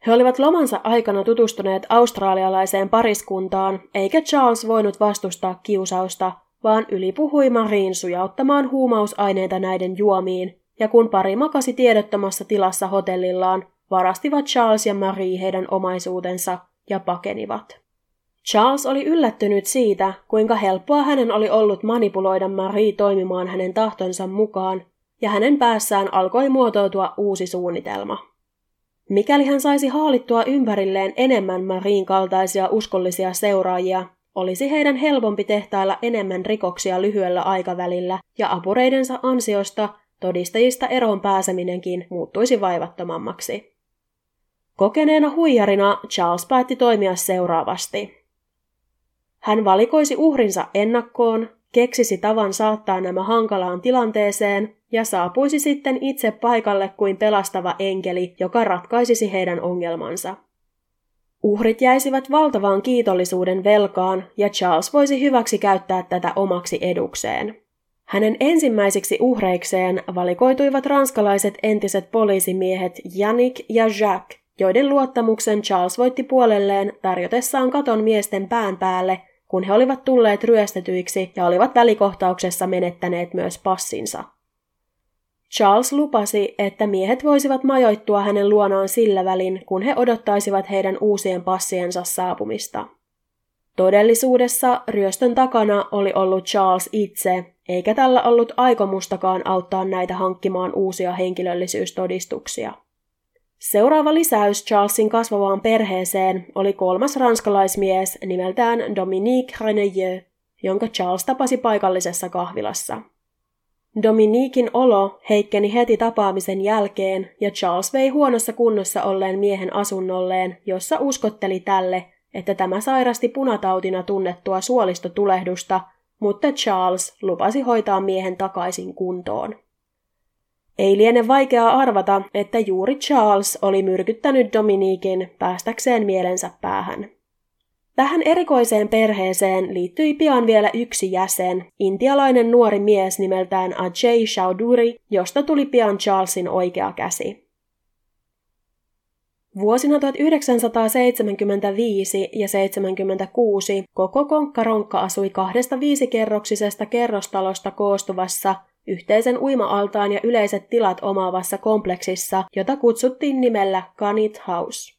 He olivat lomansa aikana tutustuneet australialaiseen pariskuntaan, eikä Charles voinut vastustaa kiusausta, vaan ylipuhui Mariin sujauttamaan huumausaineita näiden juomiin, ja kun pari makasi tiedottomassa tilassa hotellillaan, varastivat Charles ja Marie heidän omaisuutensa ja pakenivat. Charles oli yllättynyt siitä, kuinka helppoa hänen oli ollut manipuloida Marie toimimaan hänen tahtonsa mukaan, ja hänen päässään alkoi muotoutua uusi suunnitelma. Mikäli hän saisi haalittua ympärilleen enemmän Marin kaltaisia uskollisia seuraajia, olisi heidän helpompi tehtailla enemmän rikoksia lyhyellä aikavälillä ja apureidensa ansiosta todistajista eroon pääseminenkin muuttuisi vaivattomammaksi. Kokeneena huijarina Charles päätti toimia seuraavasti. Hän valikoisi uhrinsa ennakkoon, keksisi tavan saattaa nämä hankalaan tilanteeseen ja saapuisi sitten itse paikalle kuin pelastava enkeli, joka ratkaisisi heidän ongelmansa. Uhrit jäisivät valtavaan kiitollisuuden velkaan ja Charles voisi hyväksi käyttää tätä omaksi edukseen. Hänen ensimmäisiksi uhreikseen valikoituivat ranskalaiset entiset poliisimiehet Yannick ja Jacques, joiden luottamuksen Charles voitti puolelleen tarjotessaan katon miesten pään päälle, kun he olivat tulleet ryöstetyiksi ja olivat välikohtauksessa menettäneet myös passinsa. Charles lupasi, että miehet voisivat majoittua hänen luonaan sillä välin, kun he odottaisivat heidän uusien passiensa saapumista. Todellisuudessa ryöstön takana oli ollut Charles itse, eikä tällä ollut aikomustakaan auttaa näitä hankkimaan uusia henkilöllisyystodistuksia. Seuraava lisäys Charlesin kasvavaan perheeseen oli kolmas ranskalaismies nimeltään Dominique Reneyeux, jonka Charles tapasi paikallisessa kahvilassa. Dominikin olo heikkeni heti tapaamisen jälkeen ja Charles vei huonossa kunnossa olleen miehen asunnolleen, jossa uskotteli tälle, että tämä sairasti punatautina tunnettua suolistotulehdusta, mutta Charles lupasi hoitaa miehen takaisin kuntoon. Ei liene vaikeaa arvata, että juuri Charles oli myrkyttänyt Dominikin päästäkseen mielensä päähän. Tähän erikoiseen perheeseen liittyi pian vielä yksi jäsen, intialainen nuori mies nimeltään Ajay Chowdhury, josta tuli pian Charlesin oikea käsi. Vuosina 1975 ja 76 koko Konkkaronkka asui kahdesta viisikerroksisesta kerrostalosta koostuvassa yhteisen uima-altaan ja yleiset tilat omaavassa kompleksissa, jota kutsuttiin nimellä Kanit House.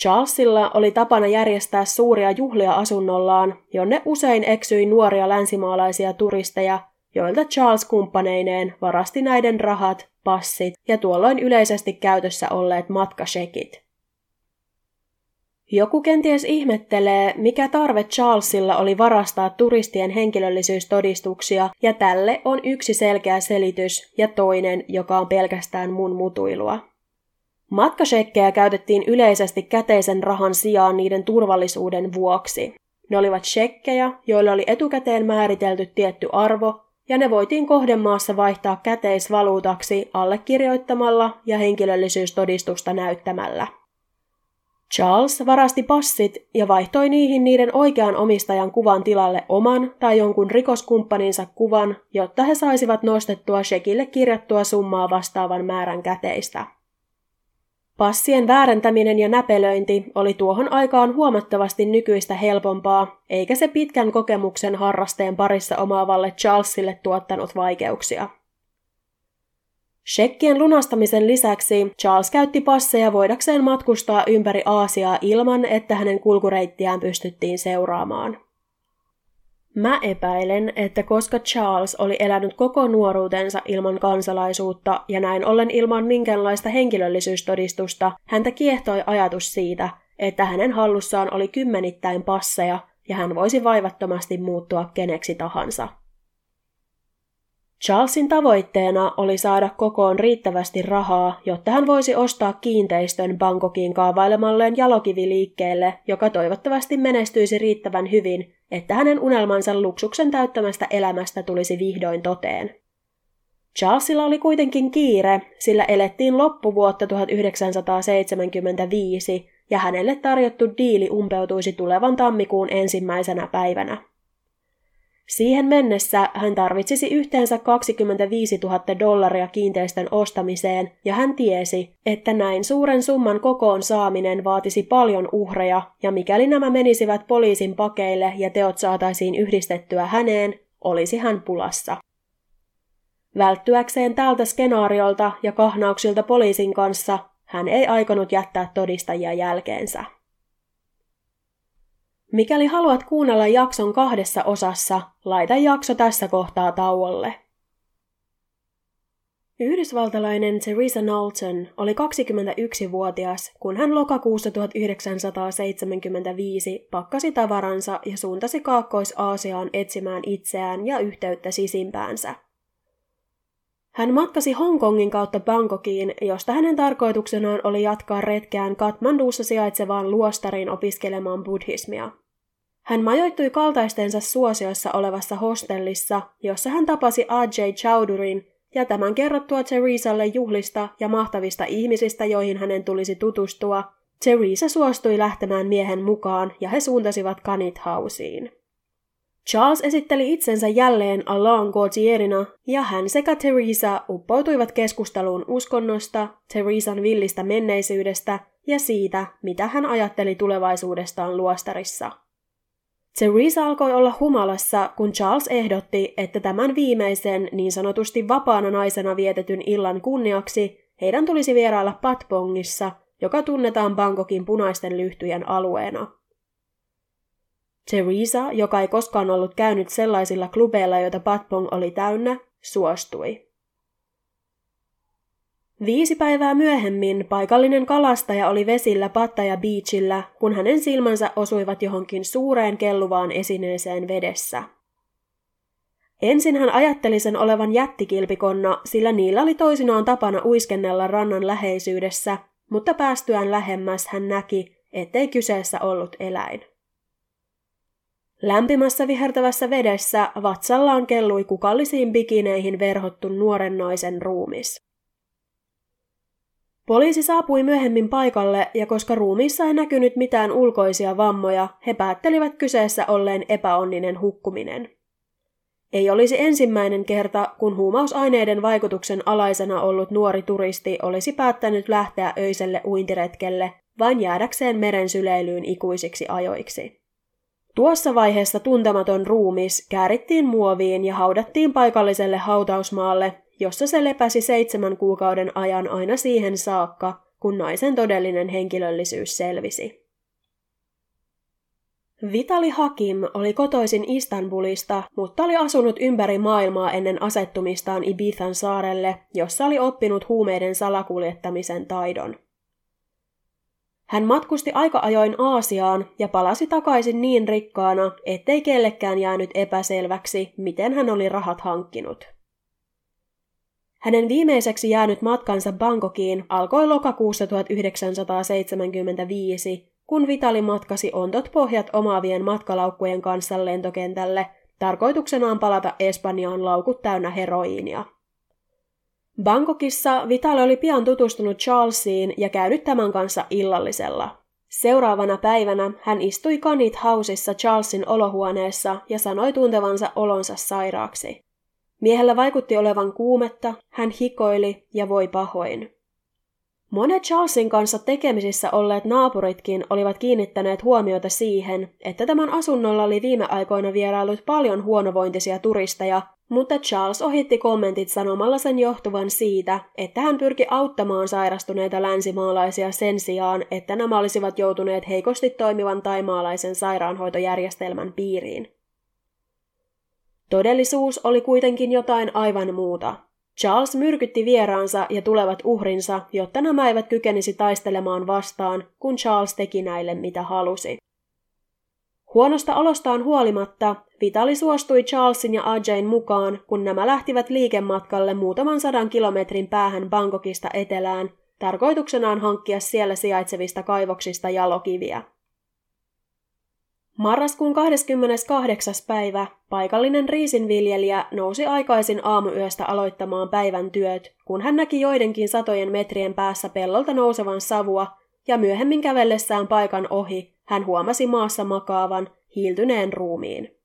Charlesilla oli tapana järjestää suuria juhlia asunnollaan, jonne usein eksyi nuoria länsimaalaisia turisteja, joilta Charles kumppaneineen varasti näiden rahat, passit ja tuolloin yleisesti käytössä olleet matkashekit. Joku kenties ihmettelee, mikä tarve Charlesilla oli varastaa turistien henkilöllisyystodistuksia, ja tälle on yksi selkeä selitys ja toinen, joka on pelkästään mun mutuilua. Matkasekkejä käytettiin yleisesti käteisen rahan sijaan niiden turvallisuuden vuoksi. Ne olivat shekkejä, joilla oli etukäteen määritelty tietty arvo, ja ne voitiin kohdemaassa vaihtaa käteisvaluutaksi allekirjoittamalla ja henkilöllisyystodistusta näyttämällä. Charles varasti passit ja vaihtoi niihin niiden oikean omistajan kuvan tilalle oman tai jonkun rikoskumppaninsa kuvan, jotta he saisivat nostettua shekille kirjattua summaa vastaavan määrän käteistä. Passien väärentäminen ja näpelöinti oli tuohon aikaan huomattavasti nykyistä helpompaa, eikä se pitkän kokemuksen harrasteen parissa omaavalle Charlesille tuottanut vaikeuksia. Shekkien lunastamisen lisäksi Charles käytti passeja voidakseen matkustaa ympäri Aasiaa ilman, että hänen kulkureittiään pystyttiin seuraamaan. Mä epäilen, että koska Charles oli elänyt koko nuoruutensa ilman kansalaisuutta ja näin ollen ilman minkäänlaista henkilöllisyystodistusta, häntä kiehtoi ajatus siitä, että hänen hallussaan oli kymmenittäin passeja ja hän voisi vaivattomasti muuttua keneksi tahansa. Charlesin tavoitteena oli saada kokoon riittävästi rahaa, jotta hän voisi ostaa kiinteistön Bangkokin kaavailemalleen jalokiviliikkeelle, joka toivottavasti menestyisi riittävän hyvin, että hänen unelmansa luksuksen täyttämästä elämästä tulisi vihdoin toteen. Charlesilla oli kuitenkin kiire, sillä elettiin loppuvuotta 1975 ja hänelle tarjottu diili umpeutuisi tulevan tammikuun ensimmäisenä päivänä. Siihen mennessä hän tarvitsisi yhteensä 25 000 dollaria kiinteistön ostamiseen, ja hän tiesi, että näin suuren summan kokoon saaminen vaatisi paljon uhreja, ja mikäli nämä menisivät poliisin pakeille ja teot saataisiin yhdistettyä häneen, olisi hän pulassa. Välttyäkseen tältä skenaariolta ja kahnauksilta poliisin kanssa, hän ei aikonut jättää todistajia jälkeensä. Mikäli haluat kuunnella jakson kahdessa osassa, laita jakso tässä kohtaa tauolle. Yhdysvaltalainen Teresa Knowlton oli 21-vuotias, kun hän lokakuussa 1975 pakkasi tavaransa ja suuntasi Kaakkois-Aasiaan etsimään itseään ja yhteyttä sisimpäänsä. Hän matkasi Hongkongin kautta Bangkokiin, josta hänen tarkoituksenaan oli jatkaa retkeään Katmandussa sijaitsevaan luostariin opiskelemaan buddhismia. Hän majoittui kaltaistensa suosiossa olevassa hostellissa, jossa hän tapasi Ajay Chowdhurin ja tämän kerrottua Teresalle juhlista ja mahtavista ihmisistä, joihin hänen tulisi tutustua, Teresa suostui lähtemään miehen mukaan ja he suuntasivat Kanit Houseen. Charles esitteli itsensä jälleen Alain Gautierina ja hän sekä Teresa uppoutuivat keskusteluun uskonnosta, Teresan villistä menneisyydestä ja siitä, mitä hän ajatteli tulevaisuudestaan luostarissa. Teresa alkoi olla humalassa, kun Charles ehdotti, että tämän viimeisen niin sanotusti vapaana naisena vietetyn illan kunniaksi heidän tulisi vierailla Patpongissa, joka tunnetaan Bangkokin punaisten lyhtyjen alueena. Teresa, joka ei koskaan ollut käynyt sellaisilla klubeilla, joita Patpong oli täynnä, suostui. Viisi päivää myöhemmin paikallinen kalastaja oli vesillä Pattaja Beachillä, kun hänen silmänsä osuivat johonkin suureen kelluvaan esineeseen vedessä. Ensin hän ajatteli sen olevan jättikilpikonna, sillä niillä oli toisinaan tapana uiskennella rannan läheisyydessä, mutta päästyään lähemmäs hän näki, ettei kyseessä ollut eläin. Lämpimässä vihertävässä vedessä vatsallaan kellui kukallisiin bikineihin verhottu nuoren naisen ruumis. Poliisi saapui myöhemmin paikalle ja koska ruumiissa ei näkynyt mitään ulkoisia vammoja, he päättelivät kyseessä olleen epäonninen hukkuminen. Ei olisi ensimmäinen kerta, kun huumausaineiden vaikutuksen alaisena ollut nuori turisti olisi päättänyt lähteä öiselle uintiretkelle vain jäädäkseen meren syleilyyn ikuisiksi ajoiksi. Tuossa vaiheessa tuntematon ruumis käärittiin muoviin ja haudattiin paikalliselle hautausmaalle, jossa se lepäsi seitsemän kuukauden ajan aina siihen saakka, kun naisen todellinen henkilöllisyys selvisi. Vitali Hakim oli kotoisin Istanbulista, mutta oli asunut ympäri maailmaa ennen asettumistaan Ibithan saarelle, jossa oli oppinut huumeiden salakuljettamisen taidon. Hän matkusti aika ajoin Aasiaan ja palasi takaisin niin rikkaana, ettei kellekään jäänyt epäselväksi, miten hän oli rahat hankkinut. Hänen viimeiseksi jäänyt matkansa Bangkokiin alkoi lokakuussa 1975, kun Vitali matkasi ontot pohjat omaavien matkalaukkujen kanssa lentokentälle, tarkoituksenaan palata Espanjaan laukut täynnä heroiinia. Bangkokissa Vital oli pian tutustunut Charlesiin ja käynyt tämän kanssa illallisella. Seuraavana päivänä hän istui Kanit Houseissa Charlesin olohuoneessa ja sanoi tuntevansa olonsa sairaaksi. Miehellä vaikutti olevan kuumetta, hän hikoili ja voi pahoin. Monet Charlesin kanssa tekemisissä olleet naapuritkin olivat kiinnittäneet huomiota siihen, että tämän asunnolla oli viime aikoina vierailut paljon huonovointisia turisteja, mutta Charles ohitti kommentit sanomalla sen johtuvan siitä, että hän pyrki auttamaan sairastuneita länsimaalaisia sen sijaan, että nämä olisivat joutuneet heikosti toimivan taimaalaisen sairaanhoitojärjestelmän piiriin. Todellisuus oli kuitenkin jotain aivan muuta. Charles myrkytti vieraansa ja tulevat uhrinsa, jotta nämä eivät kykenisi taistelemaan vastaan, kun Charles teki näille mitä halusi. Huonosta olostaan huolimatta, Vitali suostui Charlesin ja Ajayn mukaan, kun nämä lähtivät liikematkalle muutaman sadan kilometrin päähän Bangkokista etelään, tarkoituksenaan hankkia siellä sijaitsevista kaivoksista jalokiviä. Marraskuun 28. päivä paikallinen riisinviljelijä nousi aikaisin aamuyöstä aloittamaan päivän työt, kun hän näki joidenkin satojen metrien päässä pellolta nousevan savua, ja myöhemmin kävellessään paikan ohi hän huomasi maassa makaavan, hiiltyneen ruumiin.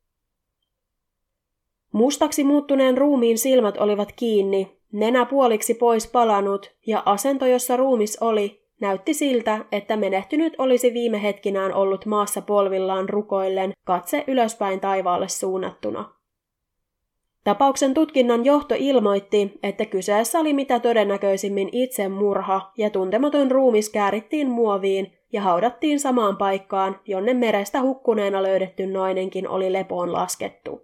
Mustaksi muuttuneen ruumiin silmät olivat kiinni, nenä puoliksi pois palanut ja asento, jossa ruumis oli, Näytti siltä, että menehtynyt olisi viime hetkinään ollut maassa polvillaan rukoillen, katse ylöspäin taivaalle suunnattuna. Tapauksen tutkinnan johto ilmoitti, että kyseessä oli mitä todennäköisimmin itsemurha ja tuntematon ruumis käärittiin muoviin ja haudattiin samaan paikkaan, jonne merestä hukkuneena löydetty nainenkin oli lepoon laskettu.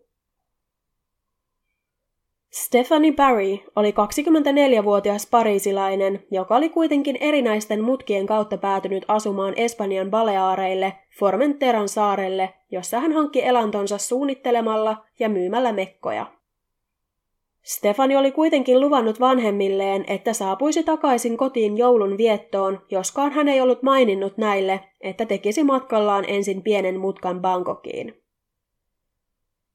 Stephanie Barry oli 24-vuotias pariisilainen, joka oli kuitenkin erinäisten mutkien kautta päätynyt asumaan Espanjan Baleaareille, Formenteran saarelle, jossa hän hankki elantonsa suunnittelemalla ja myymällä mekkoja. Stefani oli kuitenkin luvannut vanhemmilleen, että saapuisi takaisin kotiin joulun viettoon, joskaan hän ei ollut maininnut näille, että tekisi matkallaan ensin pienen mutkan Bangkokiin.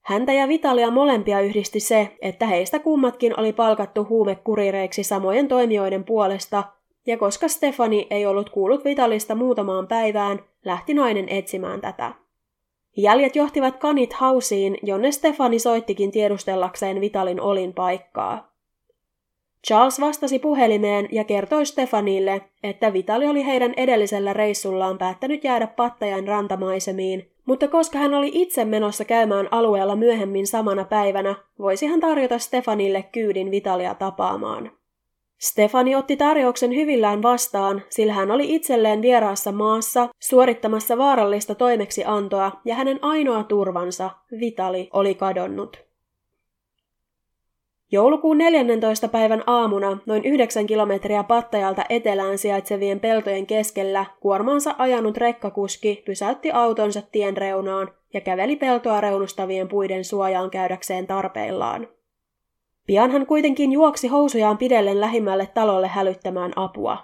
Häntä ja Vitalia molempia yhdisti se, että heistä kummatkin oli palkattu huumekurireiksi samojen toimijoiden puolesta, ja koska Stefani ei ollut kuullut Vitalista muutamaan päivään, lähti nainen etsimään tätä. Jäljet johtivat kanit hausiin, jonne Stefani soittikin tiedustellakseen Vitalin olin paikkaa. Charles vastasi puhelimeen ja kertoi Stefanille, että Vitali oli heidän edellisellä reissullaan päättänyt jäädä Pattajan rantamaisemiin, mutta koska hän oli itse menossa käymään alueella myöhemmin samana päivänä, voisi hän tarjota Stefanille kyydin Vitalia tapaamaan. Stefani otti tarjouksen hyvillään vastaan, sillä hän oli itselleen vieraassa maassa suorittamassa vaarallista toimeksiantoa ja hänen ainoa turvansa, Vitali, oli kadonnut. Joulukuun 14. päivän aamuna noin 9 kilometriä Pattajalta etelään sijaitsevien peltojen keskellä kuormaansa ajanut rekkakuski pysäytti autonsa tien reunaan ja käveli peltoa reunustavien puiden suojaan käydäkseen tarpeillaan. Pian hän kuitenkin juoksi housujaan pidellen lähimmälle talolle hälyttämään apua.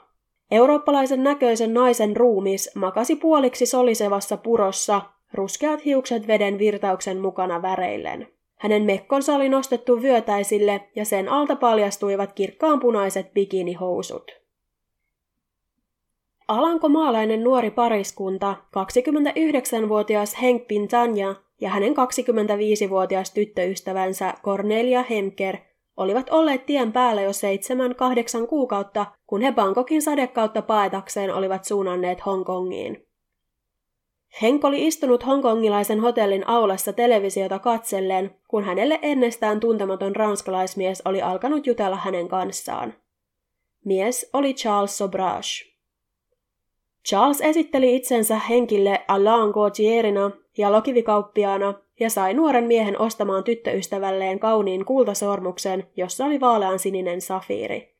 Eurooppalaisen näköisen naisen ruumis makasi puoliksi solisevassa purossa, ruskeat hiukset veden virtauksen mukana väreillen. Hänen mekkonsa oli nostettu vyötäisille ja sen alta paljastuivat kirkkaanpunaiset bikinihousut. Alankomaalainen nuori pariskunta, 29-vuotias Henk Pintanja ja hänen 25-vuotias tyttöystävänsä Cornelia Hemker olivat olleet tien päällä jo seitsemän kahdeksan kuukautta, kun he Bangkokin sadekautta paetakseen olivat suunnanneet Hongkongiin. Henk oli istunut hongkongilaisen hotellin aulassa televisiota katselleen, kun hänelle ennestään tuntematon ranskalaismies oli alkanut jutella hänen kanssaan. Mies oli Charles Sobrage. Charles esitteli itsensä Henkille Alain Gautierina ja lokivikauppiaana ja sai nuoren miehen ostamaan tyttöystävälleen kauniin kultasormuksen, jossa oli vaalean sininen safiiri.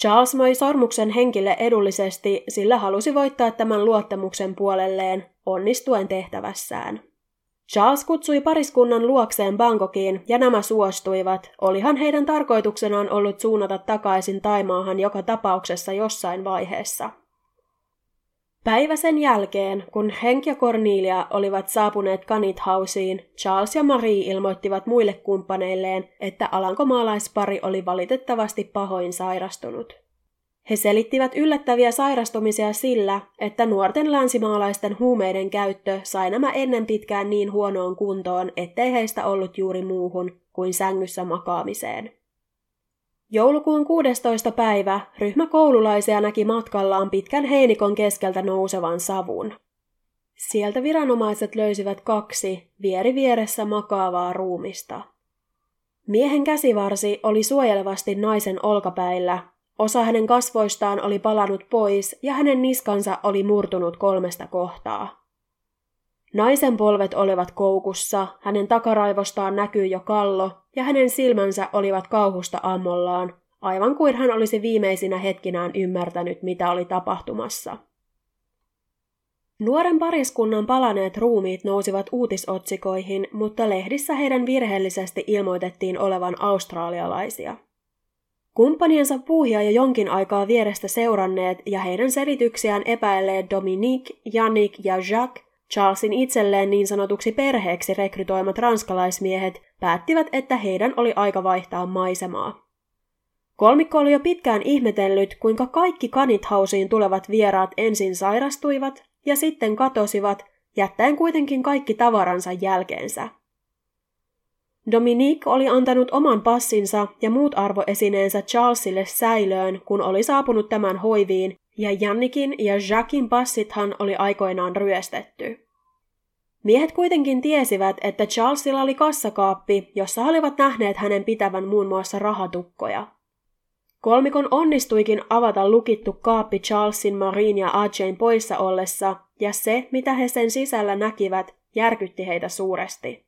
Charles möi sormuksen henkille edullisesti, sillä halusi voittaa tämän luottamuksen puolelleen, onnistuen tehtävässään. Charles kutsui pariskunnan luokseen Bangkokiin ja nämä suostuivat, olihan heidän tarkoituksenaan ollut suunnata takaisin Taimaahan joka tapauksessa jossain vaiheessa. Päivä sen jälkeen, kun Henk ja Cornelia olivat saapuneet Kanithausiin, Charles ja Marie ilmoittivat muille kumppaneilleen, että alankomaalaispari oli valitettavasti pahoin sairastunut. He selittivät yllättäviä sairastumisia sillä, että nuorten länsimaalaisten huumeiden käyttö sai nämä ennen pitkään niin huonoon kuntoon, ettei heistä ollut juuri muuhun kuin sängyssä makaamiseen. Joulukuun 16. päivä ryhmä koululaisia näki matkallaan pitkän heinikon keskeltä nousevan savun. Sieltä viranomaiset löysivät kaksi vieri vieressä makaavaa ruumista. Miehen käsivarsi oli suojelevasti naisen olkapäillä, osa hänen kasvoistaan oli palannut pois ja hänen niskansa oli murtunut kolmesta kohtaa. Naisen polvet olivat koukussa, hänen takaraivostaan näkyi jo kallo, ja hänen silmänsä olivat kauhusta ammollaan, aivan kuin hän olisi viimeisinä hetkinään ymmärtänyt, mitä oli tapahtumassa. Nuoren pariskunnan palaneet ruumiit nousivat uutisotsikoihin, mutta lehdissä heidän virheellisesti ilmoitettiin olevan australialaisia. Kumppaniensa puuhia jo jonkin aikaa vierestä seuranneet ja heidän selityksiään epäilleet Dominique, Yannick ja Jacques Charlesin itselleen niin sanotuksi perheeksi rekrytoimat ranskalaismiehet päättivät, että heidän oli aika vaihtaa maisemaa. Kolmikko oli jo pitkään ihmetellyt, kuinka kaikki Kanithausiin tulevat vieraat ensin sairastuivat ja sitten katosivat, jättäen kuitenkin kaikki tavaransa jälkeensä. Dominique oli antanut oman passinsa ja muut arvoesineensä Charlesille säilöön, kun oli saapunut tämän hoiviin, ja Jannikin ja Jackin passithan oli aikoinaan ryöstetty. Miehet kuitenkin tiesivät, että Charlesilla oli kassakaappi, jossa olivat nähneet hänen pitävän muun muassa rahatukkoja. Kolmikon onnistuikin avata lukittu kaappi Charlesin, Marin ja Ajain poissa ollessa, ja se, mitä he sen sisällä näkivät, järkytti heitä suuresti.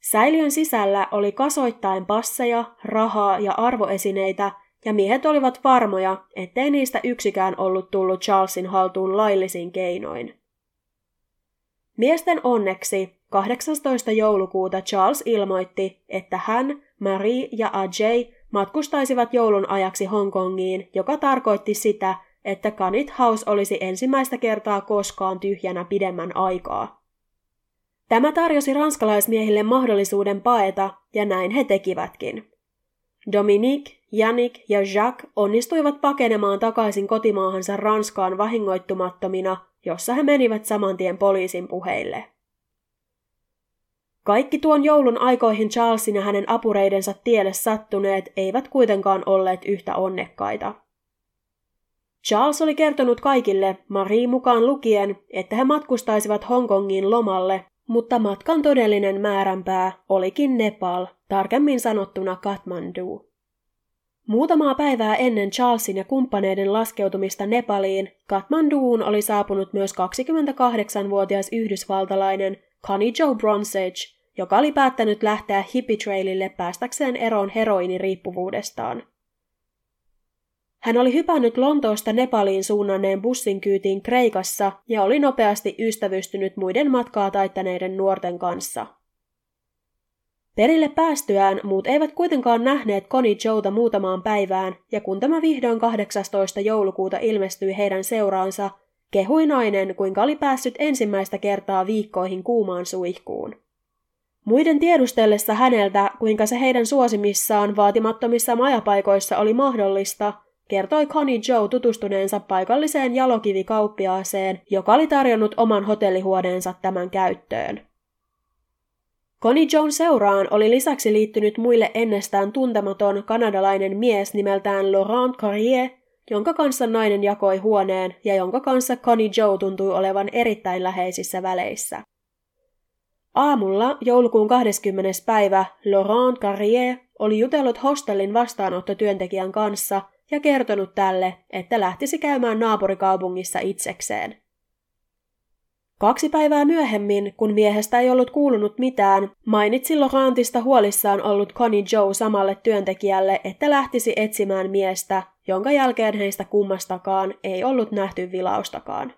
Säiliön sisällä oli kasoittain passeja, rahaa ja arvoesineitä, ja miehet olivat varmoja, ettei niistä yksikään ollut tullut Charlesin haltuun laillisin keinoin. Miesten onneksi 18. joulukuuta Charles ilmoitti, että hän, Marie ja Ajay matkustaisivat joulun ajaksi Hongkongiin, joka tarkoitti sitä, että Kanit House olisi ensimmäistä kertaa koskaan tyhjänä pidemmän aikaa. Tämä tarjosi ranskalaismiehille mahdollisuuden paeta, ja näin he tekivätkin. Dominique, Yannick ja Jacques onnistuivat pakenemaan takaisin kotimaahansa Ranskaan vahingoittumattomina, jossa he menivät saman tien poliisin puheille. Kaikki tuon joulun aikoihin Charlesin ja hänen apureidensa tielle sattuneet eivät kuitenkaan olleet yhtä onnekkaita. Charles oli kertonut kaikille, Marie mukaan lukien, että he matkustaisivat Hongkongiin lomalle, mutta matkan todellinen määränpää olikin Nepal, tarkemmin sanottuna Kathmandu. Muutamaa päivää ennen Charlesin ja kumppaneiden laskeutumista Nepaliin, Kathmanduun oli saapunut myös 28-vuotias yhdysvaltalainen Connie Joe Bronsage, joka oli päättänyt lähteä hippie-trailille päästäkseen eroon heroiniriippuvuudestaan. Hän oli hypännyt Lontoosta Nepaliin suunnanneen bussin kyytiin Kreikassa ja oli nopeasti ystävystynyt muiden matkaa taittaneiden nuorten kanssa. Perille päästyään muut eivät kuitenkaan nähneet Connie Joota muutamaan päivään, ja kun tämä vihdoin 18. joulukuuta ilmestyi heidän seuraansa, kehui nainen, kuinka oli päässyt ensimmäistä kertaa viikkoihin kuumaan suihkuun. Muiden tiedustellessa häneltä, kuinka se heidän suosimissaan vaatimattomissa majapaikoissa oli mahdollista, kertoi Connie Joe tutustuneensa paikalliseen jalokivikauppiaaseen, joka oli tarjonnut oman hotellihuoneensa tämän käyttöön. Connie Joan seuraan oli lisäksi liittynyt muille ennestään tuntematon kanadalainen mies nimeltään Laurent Carrier, jonka kanssa nainen jakoi huoneen ja jonka kanssa Connie Joe tuntui olevan erittäin läheisissä väleissä. Aamulla joulukuun 20. päivä Laurent Carrier oli jutellut hostellin vastaanottotyöntekijän kanssa ja kertonut tälle, että lähtisi käymään naapurikaupungissa itsekseen. Kaksi päivää myöhemmin, kun miehestä ei ollut kuulunut mitään, mainitsi Laurentista huolissaan ollut Connie Joe samalle työntekijälle, että lähtisi etsimään miestä, jonka jälkeen heistä kummastakaan ei ollut nähty vilaustakaan.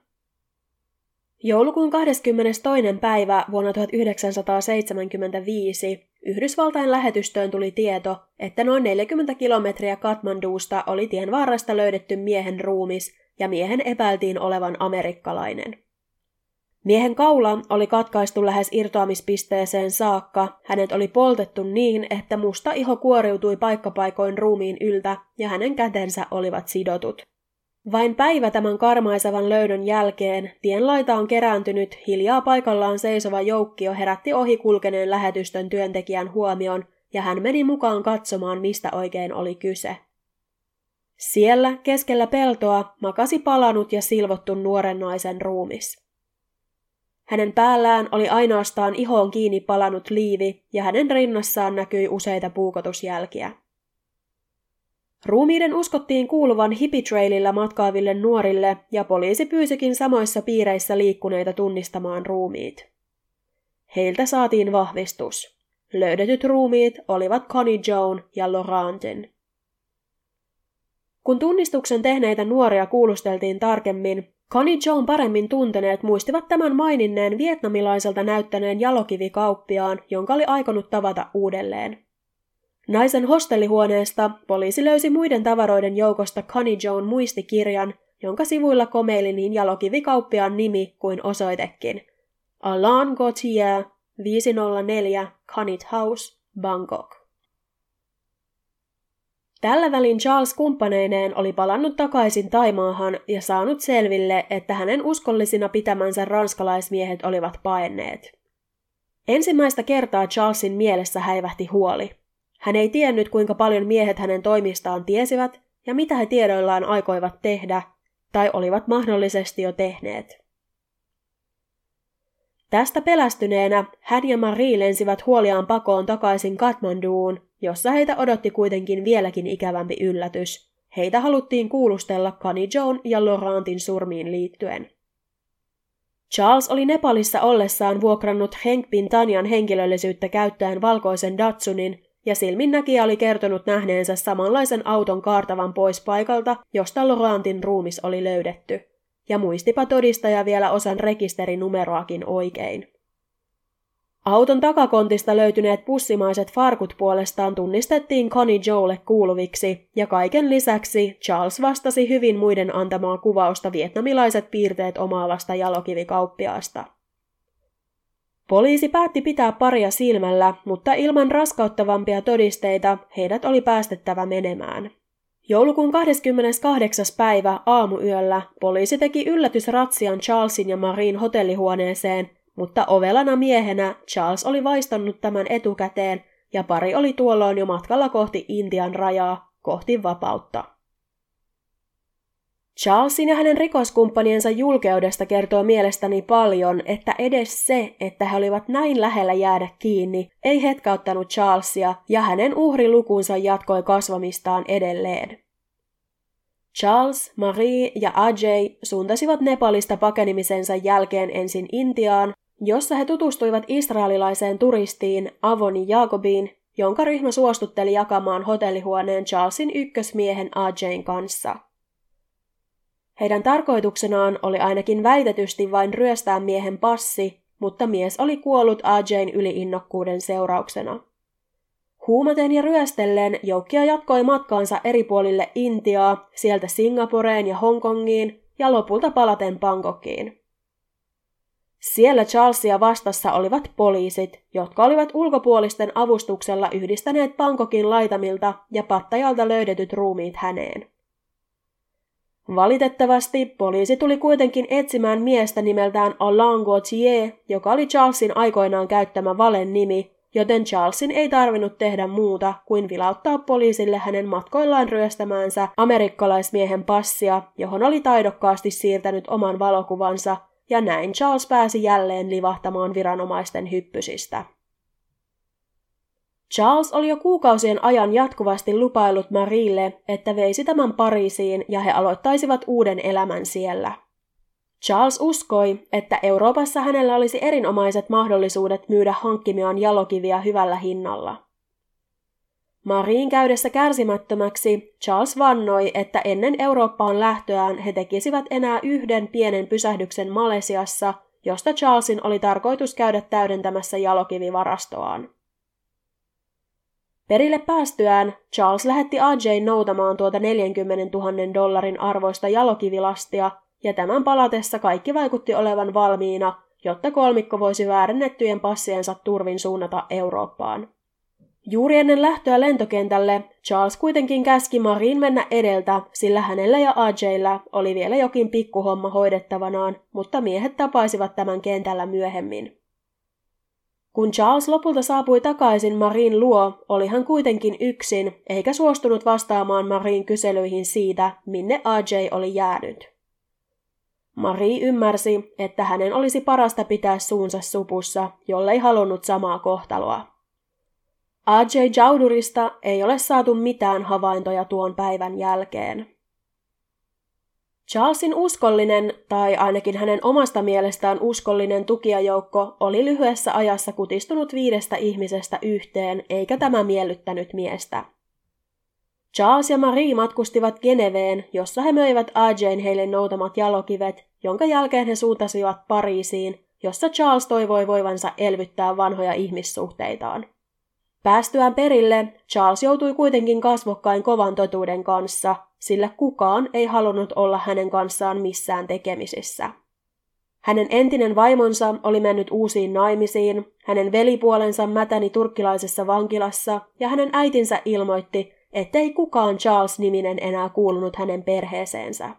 Joulukuun 22. päivä vuonna 1975 Yhdysvaltain lähetystöön tuli tieto, että noin 40 kilometriä Katmanduusta oli tien varresta löydetty miehen ruumis ja miehen epäiltiin olevan amerikkalainen. Miehen kaula oli katkaistu lähes irtoamispisteeseen saakka, hänet oli poltettu niin, että musta iho kuoriutui paikkapaikoin ruumiin yltä ja hänen kätensä olivat sidotut. Vain päivä tämän karmaisevan löydön jälkeen tienlaita on kerääntynyt, hiljaa paikallaan seisova joukkio herätti ohi kulkeneen lähetystön työntekijän huomion, ja hän meni mukaan katsomaan, mistä oikein oli kyse. Siellä, keskellä peltoa, makasi palanut ja silvottu nuoren naisen ruumis. Hänen päällään oli ainoastaan ihoon kiinni palanut liivi, ja hänen rinnassaan näkyi useita puukotusjälkiä. Ruumiiden uskottiin kuuluvan hippitrailillä matkaaville nuorille, ja poliisi pyysikin samoissa piireissä liikkuneita tunnistamaan ruumiit. Heiltä saatiin vahvistus. Löydetyt ruumiit olivat Connie Joan ja Laurentin. Kun tunnistuksen tehneitä nuoria kuulusteltiin tarkemmin, Connie Joan paremmin tunteneet muistivat tämän maininneen vietnamilaiselta näyttäneen jalokivikauppiaan, jonka oli aikonut tavata uudelleen. Naisen hostellihuoneesta poliisi löysi muiden tavaroiden joukosta Connie Joan muistikirjan, jonka sivuilla komeili niin jalokivikauppiaan nimi kuin osoitekin. Alain Gauthier, 504 Canit House, Bangkok. Tällä välin Charles kumppaneineen oli palannut takaisin Taimaahan ja saanut selville, että hänen uskollisina pitämänsä ranskalaismiehet olivat paenneet. Ensimmäistä kertaa Charlesin mielessä häivähti huoli – hän ei tiennyt, kuinka paljon miehet hänen toimistaan tiesivät ja mitä he tiedoillaan aikoivat tehdä tai olivat mahdollisesti jo tehneet. Tästä pelästyneenä hän ja Marie lensivät huoliaan pakoon takaisin Katmanduun, jossa heitä odotti kuitenkin vieläkin ikävämpi yllätys. Heitä haluttiin kuulustella Kani Joan ja Laurentin surmiin liittyen. Charles oli Nepalissa ollessaan vuokrannut Henk Bin Tanjan henkilöllisyyttä käyttäen valkoisen Datsunin, ja silminnäkijä oli kertonut nähneensä samanlaisen auton kaartavan pois paikalta, josta Laurentin ruumis oli löydetty. Ja muistipa todistaja vielä osan rekisterinumeroakin oikein. Auton takakontista löytyneet pussimaiset farkut puolestaan tunnistettiin Connie Joelle kuuluviksi, ja kaiken lisäksi Charles vastasi hyvin muiden antamaa kuvausta vietnamilaiset piirteet omaavasta jalokivikauppiaasta. Poliisi päätti pitää paria silmällä, mutta ilman raskauttavampia todisteita heidät oli päästettävä menemään. Joulukuun 28. päivä aamuyöllä poliisi teki yllätysratsian Charlesin ja Marin hotellihuoneeseen, mutta ovelana miehenä Charles oli vaistannut tämän etukäteen ja pari oli tuolloin jo matkalla kohti Intian rajaa, kohti vapautta. Charlesin ja hänen rikoskumppaniensa julkeudesta kertoo mielestäni paljon, että edes se, että he olivat näin lähellä jäädä kiinni, ei hetkauttanut Charlesia ja hänen uhrilukunsa jatkoi kasvamistaan edelleen. Charles, Marie ja Ajay suuntasivat Nepalista pakenimisensa jälkeen ensin Intiaan, jossa he tutustuivat israelilaiseen turistiin Avoni Jaakobiin, jonka ryhmä suostutteli jakamaan hotellihuoneen Charlesin ykkösmiehen Ajayn kanssa. Heidän tarkoituksenaan oli ainakin väitetysti vain ryöstää miehen passi, mutta mies oli kuollut Ajayn yliinnokkuuden seurauksena. Huumaten ja ryöstellen joukkia jatkoi matkaansa eri puolille Intiaa, sieltä Singaporeen ja Hongkongiin ja lopulta palaten Bangkokiin. Siellä Charlesia vastassa olivat poliisit, jotka olivat ulkopuolisten avustuksella yhdistäneet Bangkokin laitamilta ja pattajalta löydetyt ruumiit häneen. Valitettavasti poliisi tuli kuitenkin etsimään miestä nimeltään Alain Gauthier, joka oli Charlesin aikoinaan käyttämä valen nimi, joten Charlesin ei tarvinnut tehdä muuta kuin vilauttaa poliisille hänen matkoillaan ryöstämäänsä amerikkalaismiehen passia, johon oli taidokkaasti siirtänyt oman valokuvansa, ja näin Charles pääsi jälleen livahtamaan viranomaisten hyppysistä. Charles oli jo kuukausien ajan jatkuvasti lupailut Marille, että veisi tämän Pariisiin ja he aloittaisivat uuden elämän siellä. Charles uskoi, että Euroopassa hänellä olisi erinomaiset mahdollisuudet myydä hankkimiaan jalokiviä hyvällä hinnalla. Mariin käydessä kärsimättömäksi Charles vannoi, että ennen Eurooppaan lähtöään he tekisivät enää yhden pienen pysähdyksen Malesiassa, josta Charlesin oli tarkoitus käydä täydentämässä jalokivivarastoaan. Perille päästyään Charles lähetti AJ noutamaan tuota 40 000 dollarin arvoista jalokivilastia, ja tämän palatessa kaikki vaikutti olevan valmiina, jotta kolmikko voisi väärennettyjen passiensa turvin suunnata Eurooppaan. Juuri ennen lähtöä lentokentälle Charles kuitenkin käski Marin mennä edeltä, sillä hänellä ja Ajaylla oli vielä jokin pikkuhomma hoidettavanaan, mutta miehet tapaisivat tämän kentällä myöhemmin. Kun Charles lopulta saapui takaisin Marin luo, oli hän kuitenkin yksin, eikä suostunut vastaamaan Marin kyselyihin siitä, minne AJ oli jäänyt. Marie ymmärsi, että hänen olisi parasta pitää suunsa supussa, jollei halunnut samaa kohtaloa. Ajay Jaudurista ei ole saatu mitään havaintoja tuon päivän jälkeen. Charlesin uskollinen, tai ainakin hänen omasta mielestään uskollinen tukijajoukko, oli lyhyessä ajassa kutistunut viidestä ihmisestä yhteen, eikä tämä miellyttänyt miestä. Charles ja Marie matkustivat Geneveen, jossa he möivät Ajayn heille noutamat jalokivet, jonka jälkeen he suuntasivat Pariisiin, jossa Charles toivoi voivansa elvyttää vanhoja ihmissuhteitaan. Päästyään perille, Charles joutui kuitenkin kasvokkain kovan totuuden kanssa, sillä kukaan ei halunnut olla hänen kanssaan missään tekemisissä. Hänen entinen vaimonsa oli mennyt uusiin naimisiin, hänen velipuolensa mätäni turkkilaisessa vankilassa ja hänen äitinsä ilmoitti, ettei kukaan Charles-niminen enää kuulunut hänen perheeseensä.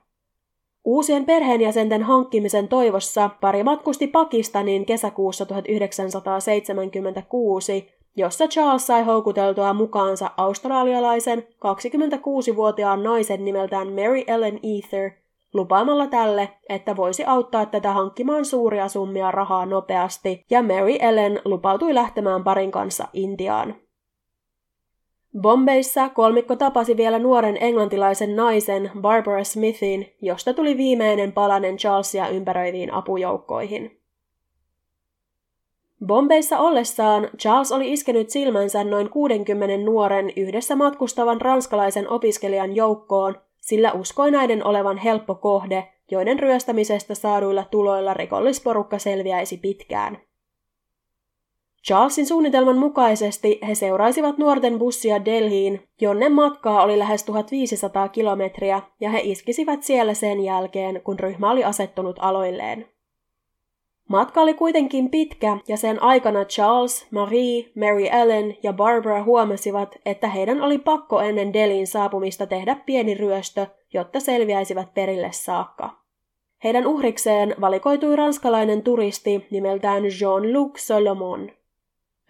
Uusien perheenjäsenten hankkimisen toivossa pari matkusti Pakistaniin kesäkuussa 1976 jossa Charles sai houkuteltua mukaansa australialaisen 26-vuotiaan naisen nimeltään Mary Ellen Ether lupaamalla tälle, että voisi auttaa tätä hankkimaan suuria summia rahaa nopeasti, ja Mary Ellen lupautui lähtemään parin kanssa Intiaan. Bombeissa kolmikko tapasi vielä nuoren englantilaisen naisen Barbara Smithin, josta tuli viimeinen palanen Charlesia ympäröiviin apujoukkoihin. Bombeissa ollessaan Charles oli iskenyt silmänsä noin 60 nuoren yhdessä matkustavan ranskalaisen opiskelijan joukkoon, sillä uskoi näiden olevan helppo kohde, joiden ryöstämisestä saaduilla tuloilla rikollisporukka selviäisi pitkään. Charlesin suunnitelman mukaisesti he seuraisivat nuorten bussia Delhiin, jonne matkaa oli lähes 1500 kilometriä, ja he iskisivät siellä sen jälkeen, kun ryhmä oli asettunut aloilleen. Matka oli kuitenkin pitkä ja sen aikana Charles, Marie, Mary Ellen ja Barbara huomasivat, että heidän oli pakko ennen Delin saapumista tehdä pieni ryöstö, jotta selviäisivät perille saakka. Heidän uhrikseen valikoitui ranskalainen turisti nimeltään Jean-Luc Solomon.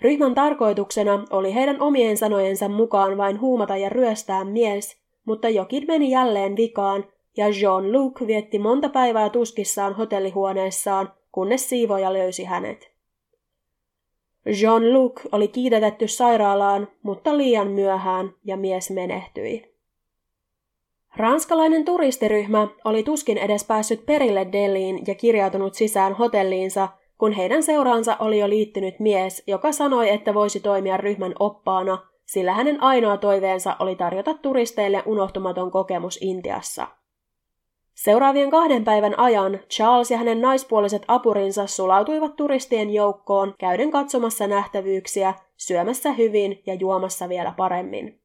Ryhmän tarkoituksena oli heidän omien sanojensa mukaan vain huumata ja ryöstää mies, mutta jokin meni jälleen vikaan, ja Jean-Luc vietti monta päivää tuskissaan hotellihuoneessaan, kunnes siivoja löysi hänet. Jean-Luc oli kiitätetty sairaalaan, mutta liian myöhään, ja mies menehtyi. Ranskalainen turistiryhmä oli tuskin edes päässyt perille Deliin ja kirjautunut sisään hotelliinsa, kun heidän seuraansa oli jo liittynyt mies, joka sanoi, että voisi toimia ryhmän oppaana, sillä hänen ainoa toiveensa oli tarjota turisteille unohtumaton kokemus Intiassa. Seuraavien kahden päivän ajan Charles ja hänen naispuoliset apurinsa sulautuivat turistien joukkoon, käyden katsomassa nähtävyyksiä, syömässä hyvin ja juomassa vielä paremmin.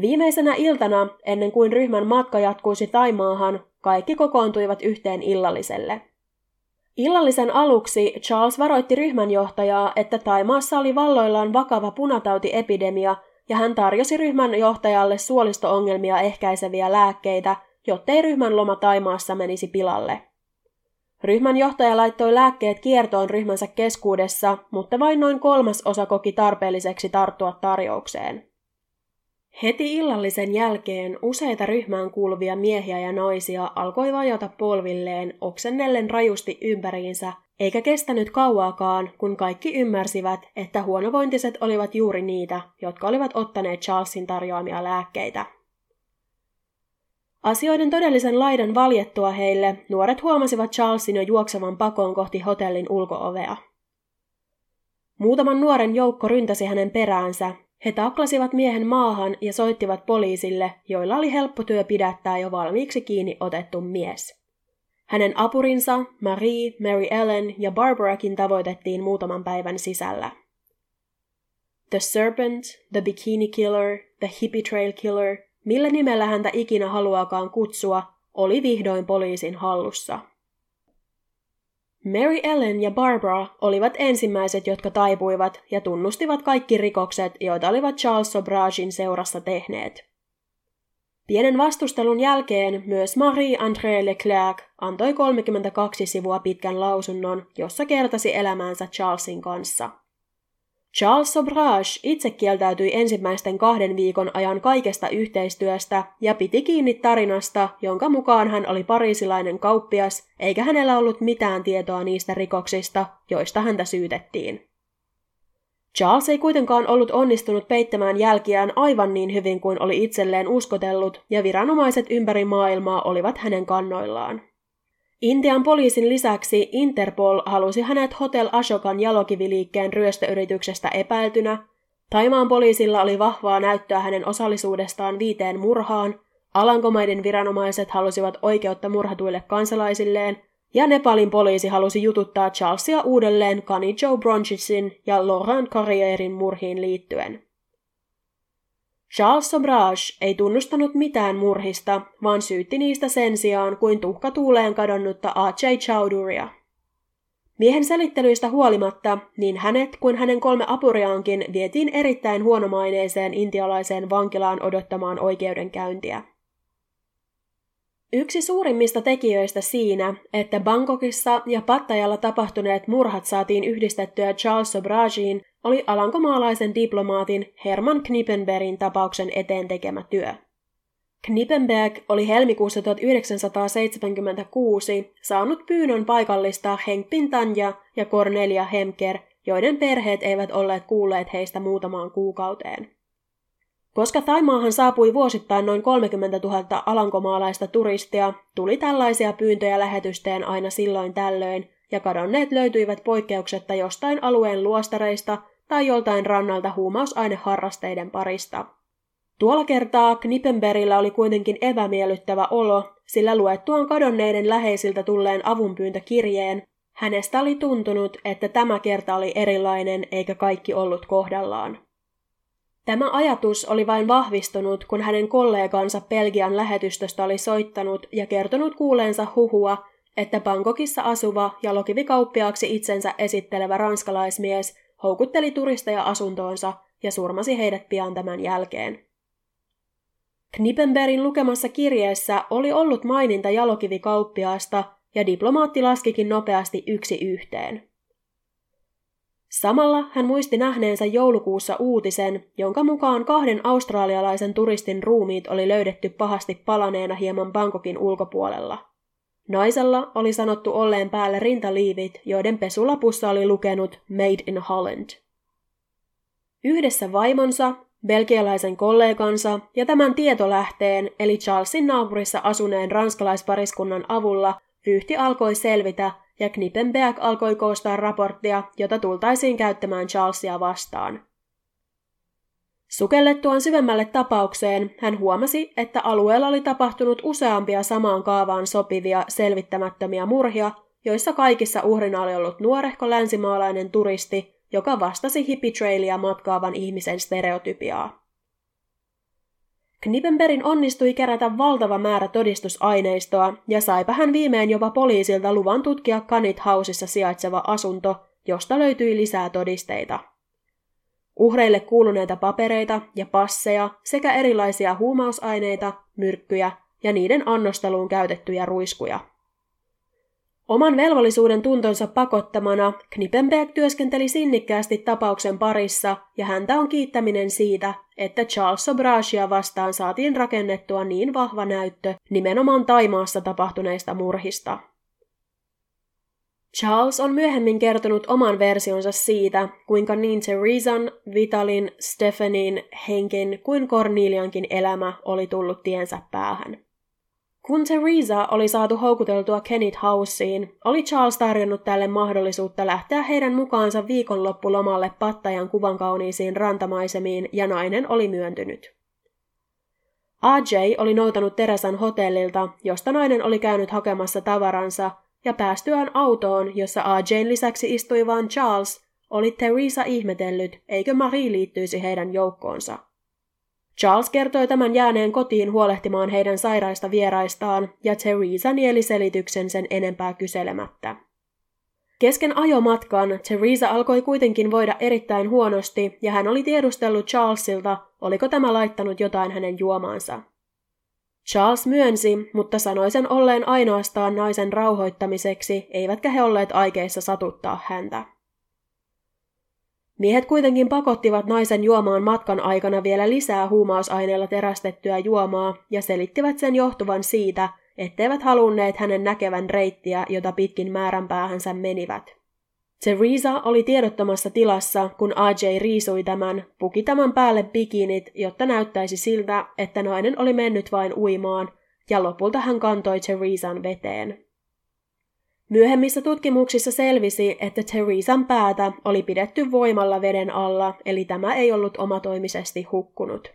Viimeisenä iltana, ennen kuin ryhmän matka jatkuisi Taimaahan, kaikki kokoontuivat yhteen illalliselle. Illallisen aluksi Charles varoitti ryhmänjohtajaa, että Taimaassa oli valloillaan vakava punatautiepidemia, ja hän tarjosi ryhmän johtajalle suolisto-ongelmia ehkäiseviä lääkkeitä, jottei ryhmän loma Taimaassa menisi pilalle. Ryhmän johtaja laittoi lääkkeet kiertoon ryhmänsä keskuudessa, mutta vain noin kolmas osa koki tarpeelliseksi tarttua tarjoukseen. Heti illallisen jälkeen useita ryhmään kuuluvia miehiä ja naisia alkoi vajota polvilleen oksennellen rajusti ympäriinsä, eikä kestänyt kauaakaan, kun kaikki ymmärsivät, että huonovointiset olivat juuri niitä, jotka olivat ottaneet Charlesin tarjoamia lääkkeitä. Asioiden todellisen laidan valjettua heille, nuoret huomasivat Charlesin jo juoksevan pakoon kohti hotellin ulkoovea. Muutaman nuoren joukko ryntäsi hänen peräänsä, he taklasivat miehen maahan ja soittivat poliisille, joilla oli helppo työ pidättää jo valmiiksi kiinni otettu mies. Hänen apurinsa, Marie, Mary Ellen ja Barbarakin tavoitettiin muutaman päivän sisällä. The Serpent, The Bikini Killer, The Hippie Trail Killer, millä nimellä häntä ikinä haluaakaan kutsua, oli vihdoin poliisin hallussa. Mary Ellen ja Barbara olivat ensimmäiset, jotka taipuivat ja tunnustivat kaikki rikokset, joita olivat Charles Sobragin seurassa tehneet. Pienen vastustelun jälkeen myös Marie-André Leclerc antoi 32 sivua pitkän lausunnon, jossa kertasi elämäänsä Charlesin kanssa – Charles Sobrage itse kieltäytyi ensimmäisten kahden viikon ajan kaikesta yhteistyöstä ja piti kiinni tarinasta, jonka mukaan hän oli parisilainen kauppias, eikä hänellä ollut mitään tietoa niistä rikoksista, joista häntä syytettiin. Charles ei kuitenkaan ollut onnistunut peittämään jälkiään aivan niin hyvin kuin oli itselleen uskotellut, ja viranomaiset ympäri maailmaa olivat hänen kannoillaan. Intian poliisin lisäksi Interpol halusi hänet Hotel Ashokan jalokiviliikkeen ryöstöyrityksestä epäiltynä, Taimaan poliisilla oli vahvaa näyttöä hänen osallisuudestaan viiteen murhaan, Alankomaiden viranomaiset halusivat oikeutta murhatuille kansalaisilleen, ja Nepalin poliisi halusi jututtaa Charlesia uudelleen Kani Joe Bronchisin ja Laurent Carrierin murhiin liittyen. Charles Sobrage ei tunnustanut mitään murhista, vaan syytti niistä sen sijaan kuin tuhka tuuleen kadonnutta A.J. Chowdhuria. Miehen selittelyistä huolimatta, niin hänet kuin hänen kolme apuriaankin vietiin erittäin huonomaineeseen intialaiseen vankilaan odottamaan oikeudenkäyntiä. Yksi suurimmista tekijöistä siinä, että Bangkokissa ja Pattajalla tapahtuneet murhat saatiin yhdistettyä Charles Sobragiin, oli alankomaalaisen diplomaatin Herman Knippenbergin tapauksen eteen tekemä työ. Knippenberg oli helmikuussa 1976 saanut pyynnön paikallistaa Henk Pintanja ja Cornelia Hemker, joiden perheet eivät olleet kuulleet heistä muutamaan kuukauteen. Koska Taimaahan saapui vuosittain noin 30 000 alankomaalaista turistia, tuli tällaisia pyyntöjä lähetysteen aina silloin tällöin, ja kadonneet löytyivät poikkeuksetta jostain alueen luostareista tai joltain rannalta huumausaineharrasteiden parista. Tuolla kertaa Knippenbergillä oli kuitenkin epämiellyttävä olo, sillä luettuaan kadonneiden läheisiltä tulleen avunpyyntökirjeen, hänestä oli tuntunut, että tämä kerta oli erilainen eikä kaikki ollut kohdallaan. Tämä ajatus oli vain vahvistunut, kun hänen kollegansa Belgian lähetystöstä oli soittanut ja kertonut kuuleensa huhua, että Bangkokissa asuva ja lokivikauppiaaksi itsensä esittelevä ranskalaismies houkutteli turisteja asuntoonsa ja surmasi heidät pian tämän jälkeen. Knippenbergin lukemassa kirjeessä oli ollut maininta jalokivikauppiaasta ja diplomaatti laskikin nopeasti yksi yhteen. Samalla hän muisti nähneensä joulukuussa uutisen, jonka mukaan kahden australialaisen turistin ruumiit oli löydetty pahasti palaneena hieman Bangkokin ulkopuolella. Naisella oli sanottu olleen päälle rintaliivit, joiden pesulapussa oli lukenut Made in Holland. Yhdessä vaimonsa, belgialaisen kollegansa ja tämän tietolähteen eli Charlesin naapurissa asuneen ranskalaispariskunnan avulla vyyhti alkoi selvitä ja Knippenberg alkoi koostaa raporttia, jota tultaisiin käyttämään Charlesia vastaan. Sukellettuaan syvemmälle tapaukseen hän huomasi, että alueella oli tapahtunut useampia samaan kaavaan sopivia selvittämättömiä murhia, joissa kaikissa uhrina oli ollut nuorehko länsimaalainen turisti, joka vastasi hippitrailia matkaavan ihmisen stereotypiaa. Knippenbergin onnistui kerätä valtava määrä todistusaineistoa ja saipa hän viimein jopa poliisilta luvan tutkia Kanit Houseissa sijaitseva asunto, josta löytyi lisää todisteita. Uhreille kuuluneita papereita ja passeja sekä erilaisia huumausaineita, myrkkyjä ja niiden annosteluun käytettyjä ruiskuja. Oman velvollisuuden tuntonsa pakottamana Knippenberg työskenteli sinnikkäästi tapauksen parissa ja häntä on kiittäminen siitä, että Charles Sobrachia vastaan saatiin rakennettua niin vahva näyttö nimenomaan Taimaassa tapahtuneista murhista. Charles on myöhemmin kertonut oman versionsa siitä, kuinka niin Theresan, Vitalin, Stephenin, Henkin kuin Corneliankin elämä oli tullut tiensä päähän. Kun Theresa oli saatu houkuteltua Kenneth Houseen, oli Charles tarjonnut tälle mahdollisuutta lähteä heidän mukaansa viikonloppulomalle Pattajan kuvan kauniisiin rantamaisemiin ja nainen oli myöntynyt. AJ oli noutanut Teresan hotellilta, josta nainen oli käynyt hakemassa tavaransa, ja päästyään autoon, jossa AJn lisäksi istui vain Charles, oli Theresa ihmetellyt, eikö Marie liittyisi heidän joukkoonsa. Charles kertoi tämän jääneen kotiin huolehtimaan heidän sairaista vieraistaan, ja Theresa nieli selityksen sen enempää kyselemättä. Kesken ajomatkan Theresa alkoi kuitenkin voida erittäin huonosti, ja hän oli tiedustellut Charlesilta, oliko tämä laittanut jotain hänen juomaansa. Charles myönsi, mutta sanoi sen olleen ainoastaan naisen rauhoittamiseksi, eivätkä he olleet aikeissa satuttaa häntä. Miehet kuitenkin pakottivat naisen juomaan matkan aikana vielä lisää huumausaineella terästettyä juomaa ja selittivät sen johtuvan siitä, etteivät halunneet hänen näkevän reittiä, jota pitkin määränpäähänsä menivät. Teresa oli tiedottomassa tilassa, kun AJ riisui tämän, puki tämän päälle bikinit, jotta näyttäisi siltä, että nainen oli mennyt vain uimaan, ja lopulta hän kantoi Teresan veteen. Myöhemmissä tutkimuksissa selvisi, että Teresan päätä oli pidetty voimalla veden alla, eli tämä ei ollut omatoimisesti hukkunut.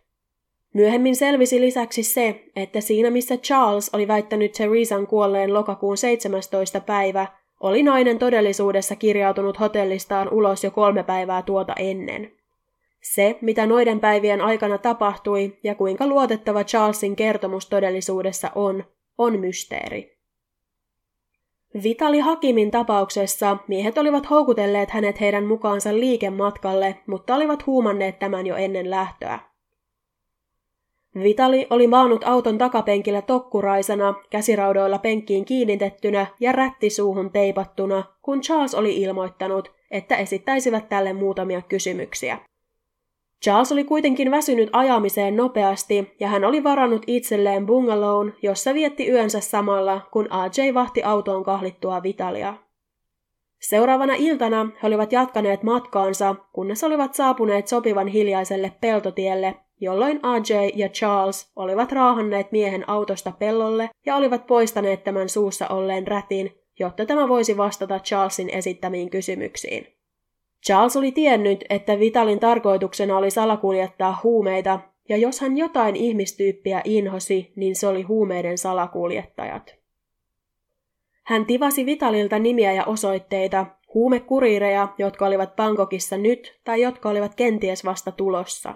Myöhemmin selvisi lisäksi se, että siinä missä Charles oli väittänyt Teresan kuolleen lokakuun 17. päivä, oli nainen todellisuudessa kirjautunut hotellistaan ulos jo kolme päivää tuota ennen. Se, mitä noiden päivien aikana tapahtui ja kuinka luotettava Charlesin kertomus todellisuudessa on, on mysteeri. Vitali Hakimin tapauksessa miehet olivat houkutelleet hänet heidän mukaansa liikematkalle, mutta olivat huumanneet tämän jo ennen lähtöä. Vitali oli maannut auton takapenkillä tokkuraisena, käsiraudoilla penkkiin kiinnitettynä ja rätti suuhun teipattuna, kun Charles oli ilmoittanut, että esittäisivät tälle muutamia kysymyksiä. Charles oli kuitenkin väsynyt ajamiseen nopeasti ja hän oli varannut itselleen bungalown, jossa vietti yönsä samalla, kun AJ vahti autoon kahlittua Vitalia. Seuraavana iltana he olivat jatkaneet matkaansa, kunnes olivat saapuneet sopivan hiljaiselle peltotielle, jolloin AJ ja Charles olivat raahanneet miehen autosta pellolle ja olivat poistaneet tämän suussa olleen rätin, jotta tämä voisi vastata Charlesin esittämiin kysymyksiin. Charles oli tiennyt, että Vitalin tarkoituksena oli salakuljettaa huumeita, ja jos hän jotain ihmistyyppiä inhosi, niin se oli huumeiden salakuljettajat. Hän tivasi Vitalilta nimiä ja osoitteita, huumekuriireja, jotka olivat Bangkokissa nyt tai jotka olivat kenties vasta tulossa.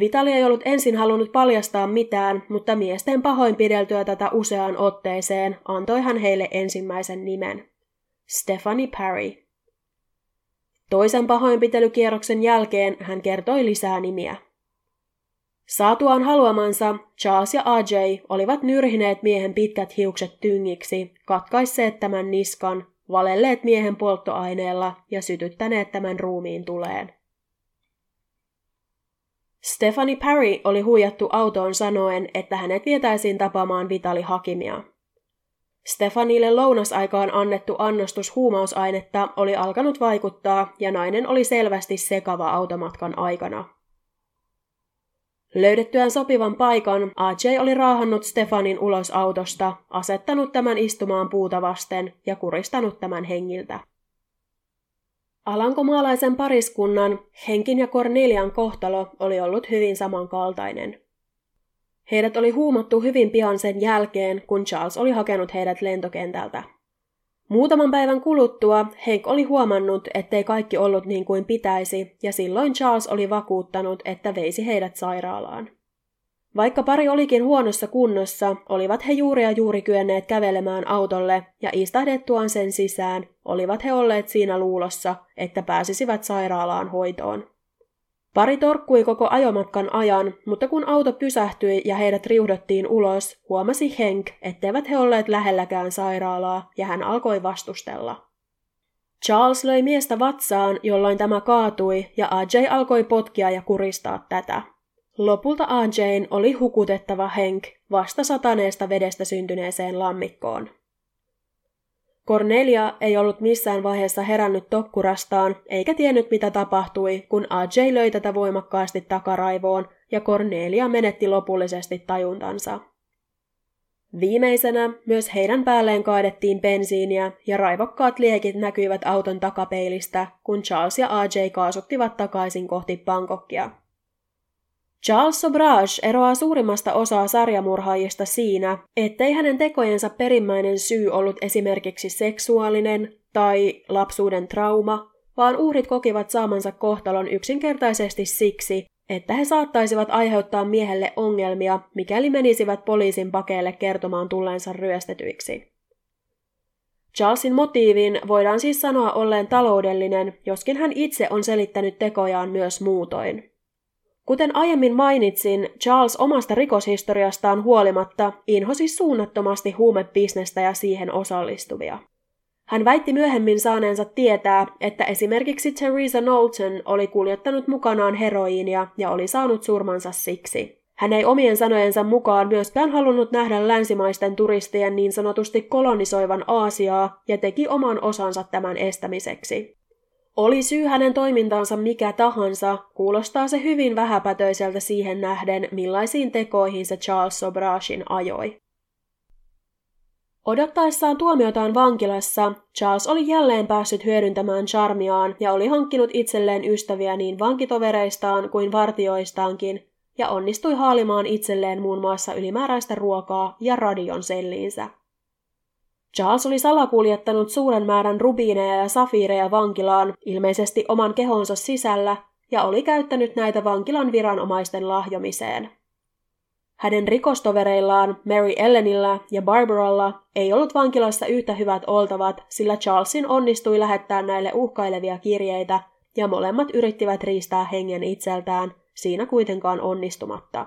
Vitali ei ollut ensin halunnut paljastaa mitään, mutta miesten pahoinpideltyä tätä useaan otteeseen antoi hän heille ensimmäisen nimen. Stephanie Parry. Toisen pahoinpitelykierroksen jälkeen hän kertoi lisää nimiä. Saatuaan haluamansa, Charles ja AJ olivat nyrhineet miehen pitkät hiukset tyngiksi, katkaisseet tämän niskan, valelleet miehen polttoaineella ja sytyttäneet tämän ruumiin tuleen. Stephanie Parry oli huijattu autoon sanoen, että hänet vietäisiin tapaamaan Vitali Hakimia. Stefanille lounasaikaan annettu annostus huumausainetta oli alkanut vaikuttaa ja nainen oli selvästi sekava automatkan aikana. Löydettyään sopivan paikan, AJ oli raahannut Stefanin ulos autosta, asettanut tämän istumaan puuta vasten ja kuristanut tämän hengiltä. Alankomaalaisen pariskunnan, Henkin ja Cornelian kohtalo oli ollut hyvin samankaltainen. Heidät oli huumattu hyvin pian sen jälkeen, kun Charles oli hakenut heidät lentokentältä. Muutaman päivän kuluttua Hank oli huomannut, ettei kaikki ollut niin kuin pitäisi, ja silloin Charles oli vakuuttanut, että veisi heidät sairaalaan. Vaikka pari olikin huonossa kunnossa, olivat he juuri ja juuri kyenneet kävelemään autolle ja istahdettuaan sen sisään, olivat he olleet siinä luulossa, että pääsisivät sairaalaan hoitoon. Pari torkkui koko ajomatkan ajan, mutta kun auto pysähtyi ja heidät riuhdottiin ulos, huomasi Henk, etteivät he olleet lähelläkään sairaalaa, ja hän alkoi vastustella. Charles löi miestä vatsaan, jolloin tämä kaatui, ja AJ alkoi potkia ja kuristaa tätä. Lopulta AJn oli hukutettava Henk vasta sataneesta vedestä syntyneeseen lammikkoon. Cornelia ei ollut missään vaiheessa herännyt tokkurastaan, eikä tiennyt mitä tapahtui, kun AJ löi tätä voimakkaasti takaraivoon ja Cornelia menetti lopullisesti tajuntansa. Viimeisenä myös heidän päälleen kaadettiin bensiiniä ja raivokkaat liekit näkyivät auton takapeilistä, kun Charles ja AJ kaasuttivat takaisin kohti Bangkokia. Charles Sobrage eroaa suurimmasta osaa sarjamurhaajista siinä, ettei hänen tekojensa perimmäinen syy ollut esimerkiksi seksuaalinen tai lapsuuden trauma, vaan uhrit kokivat saamansa kohtalon yksinkertaisesti siksi, että he saattaisivat aiheuttaa miehelle ongelmia, mikäli menisivät poliisin pakeelle kertomaan tulleensa ryöstetyiksi. Charlesin motiivin voidaan siis sanoa olleen taloudellinen, joskin hän itse on selittänyt tekojaan myös muutoin. Kuten aiemmin mainitsin, Charles omasta rikoshistoriastaan huolimatta inhosi suunnattomasti huumebisnestä ja siihen osallistuvia. Hän väitti myöhemmin saaneensa tietää, että esimerkiksi Theresa Knowlton oli kuljettanut mukanaan heroiinia ja oli saanut surmansa siksi. Hän ei omien sanojensa mukaan myöskään halunnut nähdä länsimaisten turistien niin sanotusti kolonisoivan Aasiaa ja teki oman osansa tämän estämiseksi. Oli syy hänen toimintaansa mikä tahansa, kuulostaa se hyvin vähäpätöiseltä siihen nähden, millaisiin tekoihin se Charles Sobrashin ajoi. Odottaessaan tuomiotaan vankilassa, Charles oli jälleen päässyt hyödyntämään charmiaan ja oli hankkinut itselleen ystäviä niin vankitovereistaan kuin vartioistaankin, ja onnistui haalimaan itselleen muun muassa ylimääräistä ruokaa ja radion selliinsä. Charles oli salakuljettanut suuren määrän rubiineja ja safiireja vankilaan, ilmeisesti oman kehonsa sisällä, ja oli käyttänyt näitä vankilan viranomaisten lahjomiseen. Hänen rikostovereillaan Mary Ellenillä ja Barbaralla ei ollut vankilassa yhtä hyvät oltavat, sillä Charlesin onnistui lähettää näille uhkailevia kirjeitä, ja molemmat yrittivät riistää hengen itseltään, siinä kuitenkaan onnistumatta.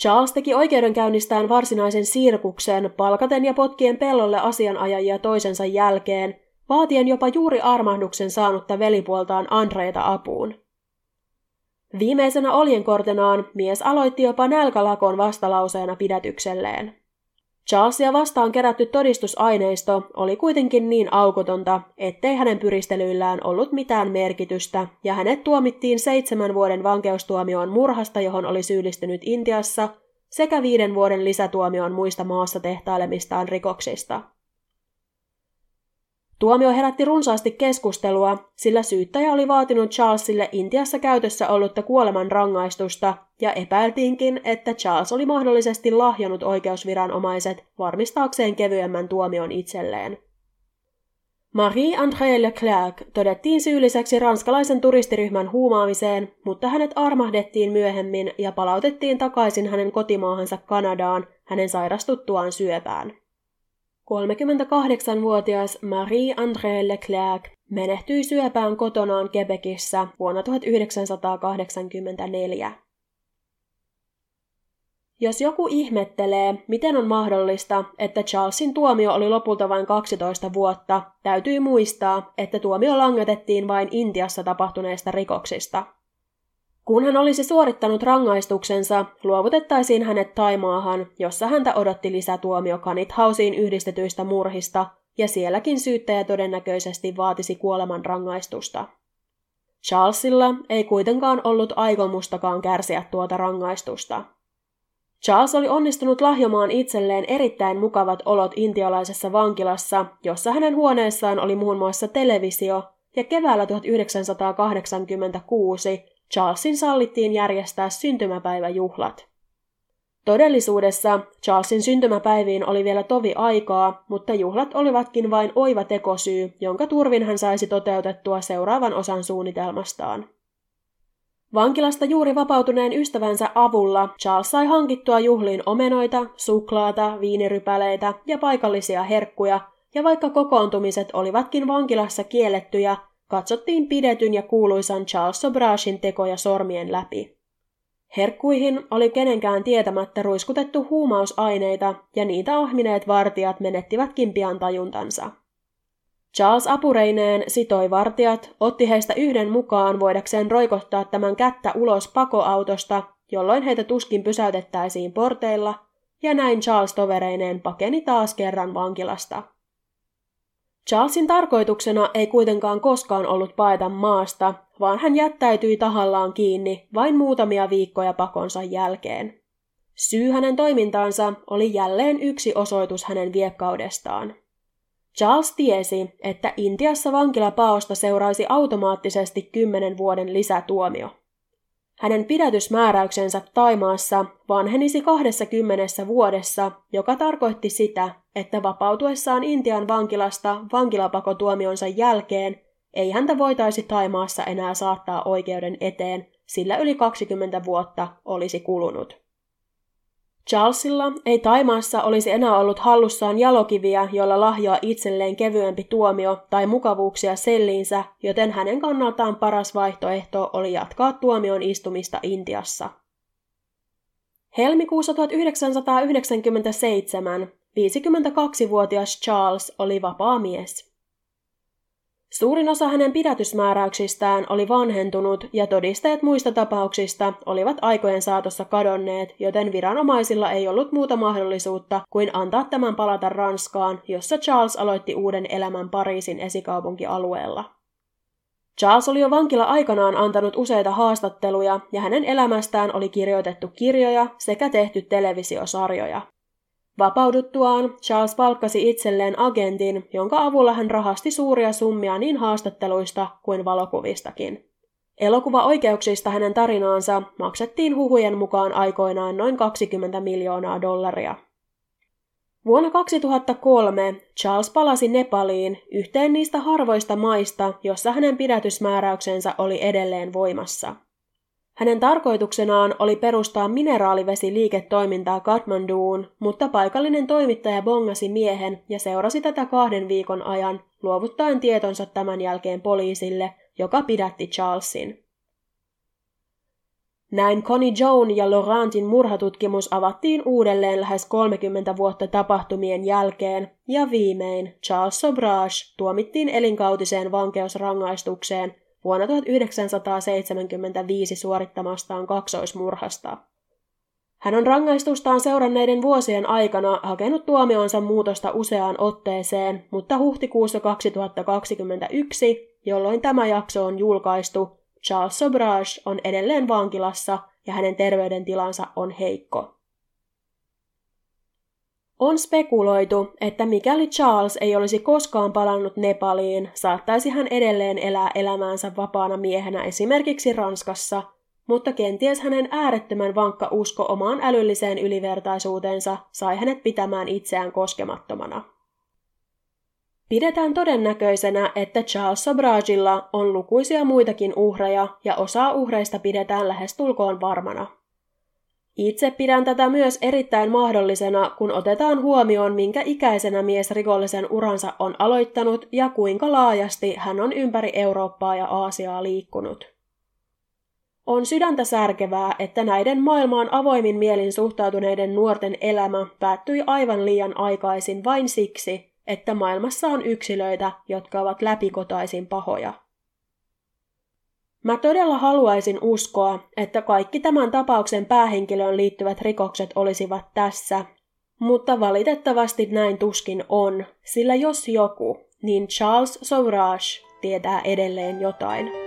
Charles teki oikeudenkäynnistään varsinaisen sirkuksen, palkaten ja potkien pellolle asianajajia toisensa jälkeen, vaatien jopa juuri armahduksen saanutta velipuoltaan Andreita apuun. Viimeisenä oljenkortenaan mies aloitti jopa nälkälakon vastalauseena pidätykselleen. Charlesia vastaan kerätty todistusaineisto oli kuitenkin niin aukotonta, ettei hänen pyristelyillään ollut mitään merkitystä, ja hänet tuomittiin seitsemän vuoden vankeustuomioon murhasta, johon oli syyllistynyt Intiassa, sekä viiden vuoden lisätuomioon muista maassa tehtailemistaan rikoksista. Tuomio herätti runsaasti keskustelua, sillä syyttäjä oli vaatinut Charlesille Intiassa käytössä ollutta kuoleman rangaistusta, ja epäiltiinkin, että Charles oli mahdollisesti lahjonut oikeusviranomaiset varmistaakseen kevyemmän tuomion itselleen. Marie-André Leclerc todettiin syylliseksi ranskalaisen turistiryhmän huumaamiseen, mutta hänet armahdettiin myöhemmin ja palautettiin takaisin hänen kotimaahansa Kanadaan hänen sairastuttuaan syöpään. 38-vuotias Marie-André Leclerc menehtyi syöpään kotonaan Quebecissä vuonna 1984. Jos joku ihmettelee, miten on mahdollista, että Charlesin tuomio oli lopulta vain 12 vuotta, täytyy muistaa, että tuomio langetettiin vain Intiassa tapahtuneista rikoksista. Kun hän olisi suorittanut rangaistuksensa, luovutettaisiin hänet Taimaahan, jossa häntä odotti lisätuomio Kanithausiin yhdistetyistä murhista, ja sielläkin syyttäjä todennäköisesti vaatisi kuoleman rangaistusta. Charlesilla ei kuitenkaan ollut aikomustakaan kärsiä tuota rangaistusta. Charles oli onnistunut lahjomaan itselleen erittäin mukavat olot intialaisessa vankilassa, jossa hänen huoneessaan oli muun muassa televisio, ja keväällä 1986 Charlesin sallittiin järjestää syntymäpäiväjuhlat. Todellisuudessa Charlesin syntymäpäiviin oli vielä tovi aikaa, mutta juhlat olivatkin vain oiva tekosyy, jonka turvin hän saisi toteutettua seuraavan osan suunnitelmastaan. Vankilasta juuri vapautuneen ystävänsä avulla Charles sai hankittua juhliin omenoita, suklaata, viinirypäleitä ja paikallisia herkkuja, ja vaikka kokoontumiset olivatkin vankilassa kiellettyjä, katsottiin pidetyn ja kuuluisan Charles Sobrachin tekoja sormien läpi. Herkkuihin oli kenenkään tietämättä ruiskutettu huumausaineita, ja niitä ahmineet vartijat menettivätkin pian tajuntansa. Charles apureineen sitoi vartijat, otti heistä yhden mukaan voidakseen roikottaa tämän kättä ulos pakoautosta, jolloin heitä tuskin pysäytettäisiin porteilla, ja näin Charles tovereineen pakeni taas kerran vankilasta. Charlesin tarkoituksena ei kuitenkaan koskaan ollut paeta maasta, vaan hän jättäytyi tahallaan kiinni vain muutamia viikkoja pakonsa jälkeen. Syy hänen toimintaansa oli jälleen yksi osoitus hänen viekkaudestaan. Charles tiesi, että Intiassa vankilapaosta seuraisi automaattisesti kymmenen vuoden lisätuomio. Hänen pidätysmääräyksensä Taimaassa vanhenisi 20 vuodessa, joka tarkoitti sitä, että vapautuessaan Intian vankilasta vankilapakotuomionsa jälkeen ei häntä voitaisi Taimaassa enää saattaa oikeuden eteen, sillä yli 20 vuotta olisi kulunut. Charlesilla ei Taimaassa olisi enää ollut hallussaan jalokiviä, jolla lahjoa itselleen kevyempi tuomio tai mukavuuksia selliinsä, joten hänen kannaltaan paras vaihtoehto oli jatkaa tuomion istumista Intiassa. Helmikuussa 1997 52-vuotias Charles oli vapaa mies. Suurin osa hänen pidätysmääräyksistään oli vanhentunut ja todisteet muista tapauksista olivat aikojen saatossa kadonneet, joten viranomaisilla ei ollut muuta mahdollisuutta kuin antaa tämän palata Ranskaan, jossa Charles aloitti uuden elämän Pariisin esikaupunkialueella. Charles oli jo vankila aikanaan antanut useita haastatteluja ja hänen elämästään oli kirjoitettu kirjoja sekä tehty televisiosarjoja. Vapauduttuaan Charles palkkasi itselleen agentin, jonka avulla hän rahasti suuria summia niin haastatteluista kuin valokuvistakin. Elokuva-oikeuksista hänen tarinaansa maksettiin huhujen mukaan aikoinaan noin 20 miljoonaa dollaria. Vuonna 2003 Charles palasi Nepaliin, yhteen niistä harvoista maista, jossa hänen pidätysmääräyksensä oli edelleen voimassa. Hänen tarkoituksenaan oli perustaa mineraalivesiliiketoimintaa Kathmanduun, mutta paikallinen toimittaja bongasi miehen ja seurasi tätä kahden viikon ajan, luovuttaen tietonsa tämän jälkeen poliisille, joka pidätti Charlesin. Näin Connie Joan ja Laurentin murhatutkimus avattiin uudelleen lähes 30 vuotta tapahtumien jälkeen, ja viimein Charles Sobrage tuomittiin elinkautiseen vankeusrangaistukseen vuonna 1975 suorittamastaan kaksoismurhasta. Hän on rangaistustaan seuranneiden vuosien aikana hakenut tuomionsa muutosta useaan otteeseen, mutta huhtikuussa 2021, jolloin tämä jakso on julkaistu, Charles Sobrage on edelleen vankilassa ja hänen terveydentilansa on heikko. On spekuloitu, että mikäli Charles ei olisi koskaan palannut Nepaliin, saattaisi hän edelleen elää elämäänsä vapaana miehenä esimerkiksi Ranskassa, mutta kenties hänen äärettömän vankka usko omaan älylliseen ylivertaisuutensa sai hänet pitämään itseään koskemattomana. Pidetään todennäköisenä, että Charles Sobragilla on lukuisia muitakin uhreja ja osaa uhreista pidetään lähestulkoon varmana. Itse pidän tätä myös erittäin mahdollisena, kun otetaan huomioon, minkä ikäisenä mies rikollisen uransa on aloittanut ja kuinka laajasti hän on ympäri Eurooppaa ja Aasiaa liikkunut. On sydäntä särkevää, että näiden maailmaan avoimin mielin suhtautuneiden nuorten elämä päättyi aivan liian aikaisin vain siksi, että maailmassa on yksilöitä, jotka ovat läpikotaisin pahoja. Mä todella haluaisin uskoa, että kaikki tämän tapauksen päähenkilöön liittyvät rikokset olisivat tässä, mutta valitettavasti näin tuskin on, sillä jos joku, niin Charles Sauvage tietää edelleen jotain.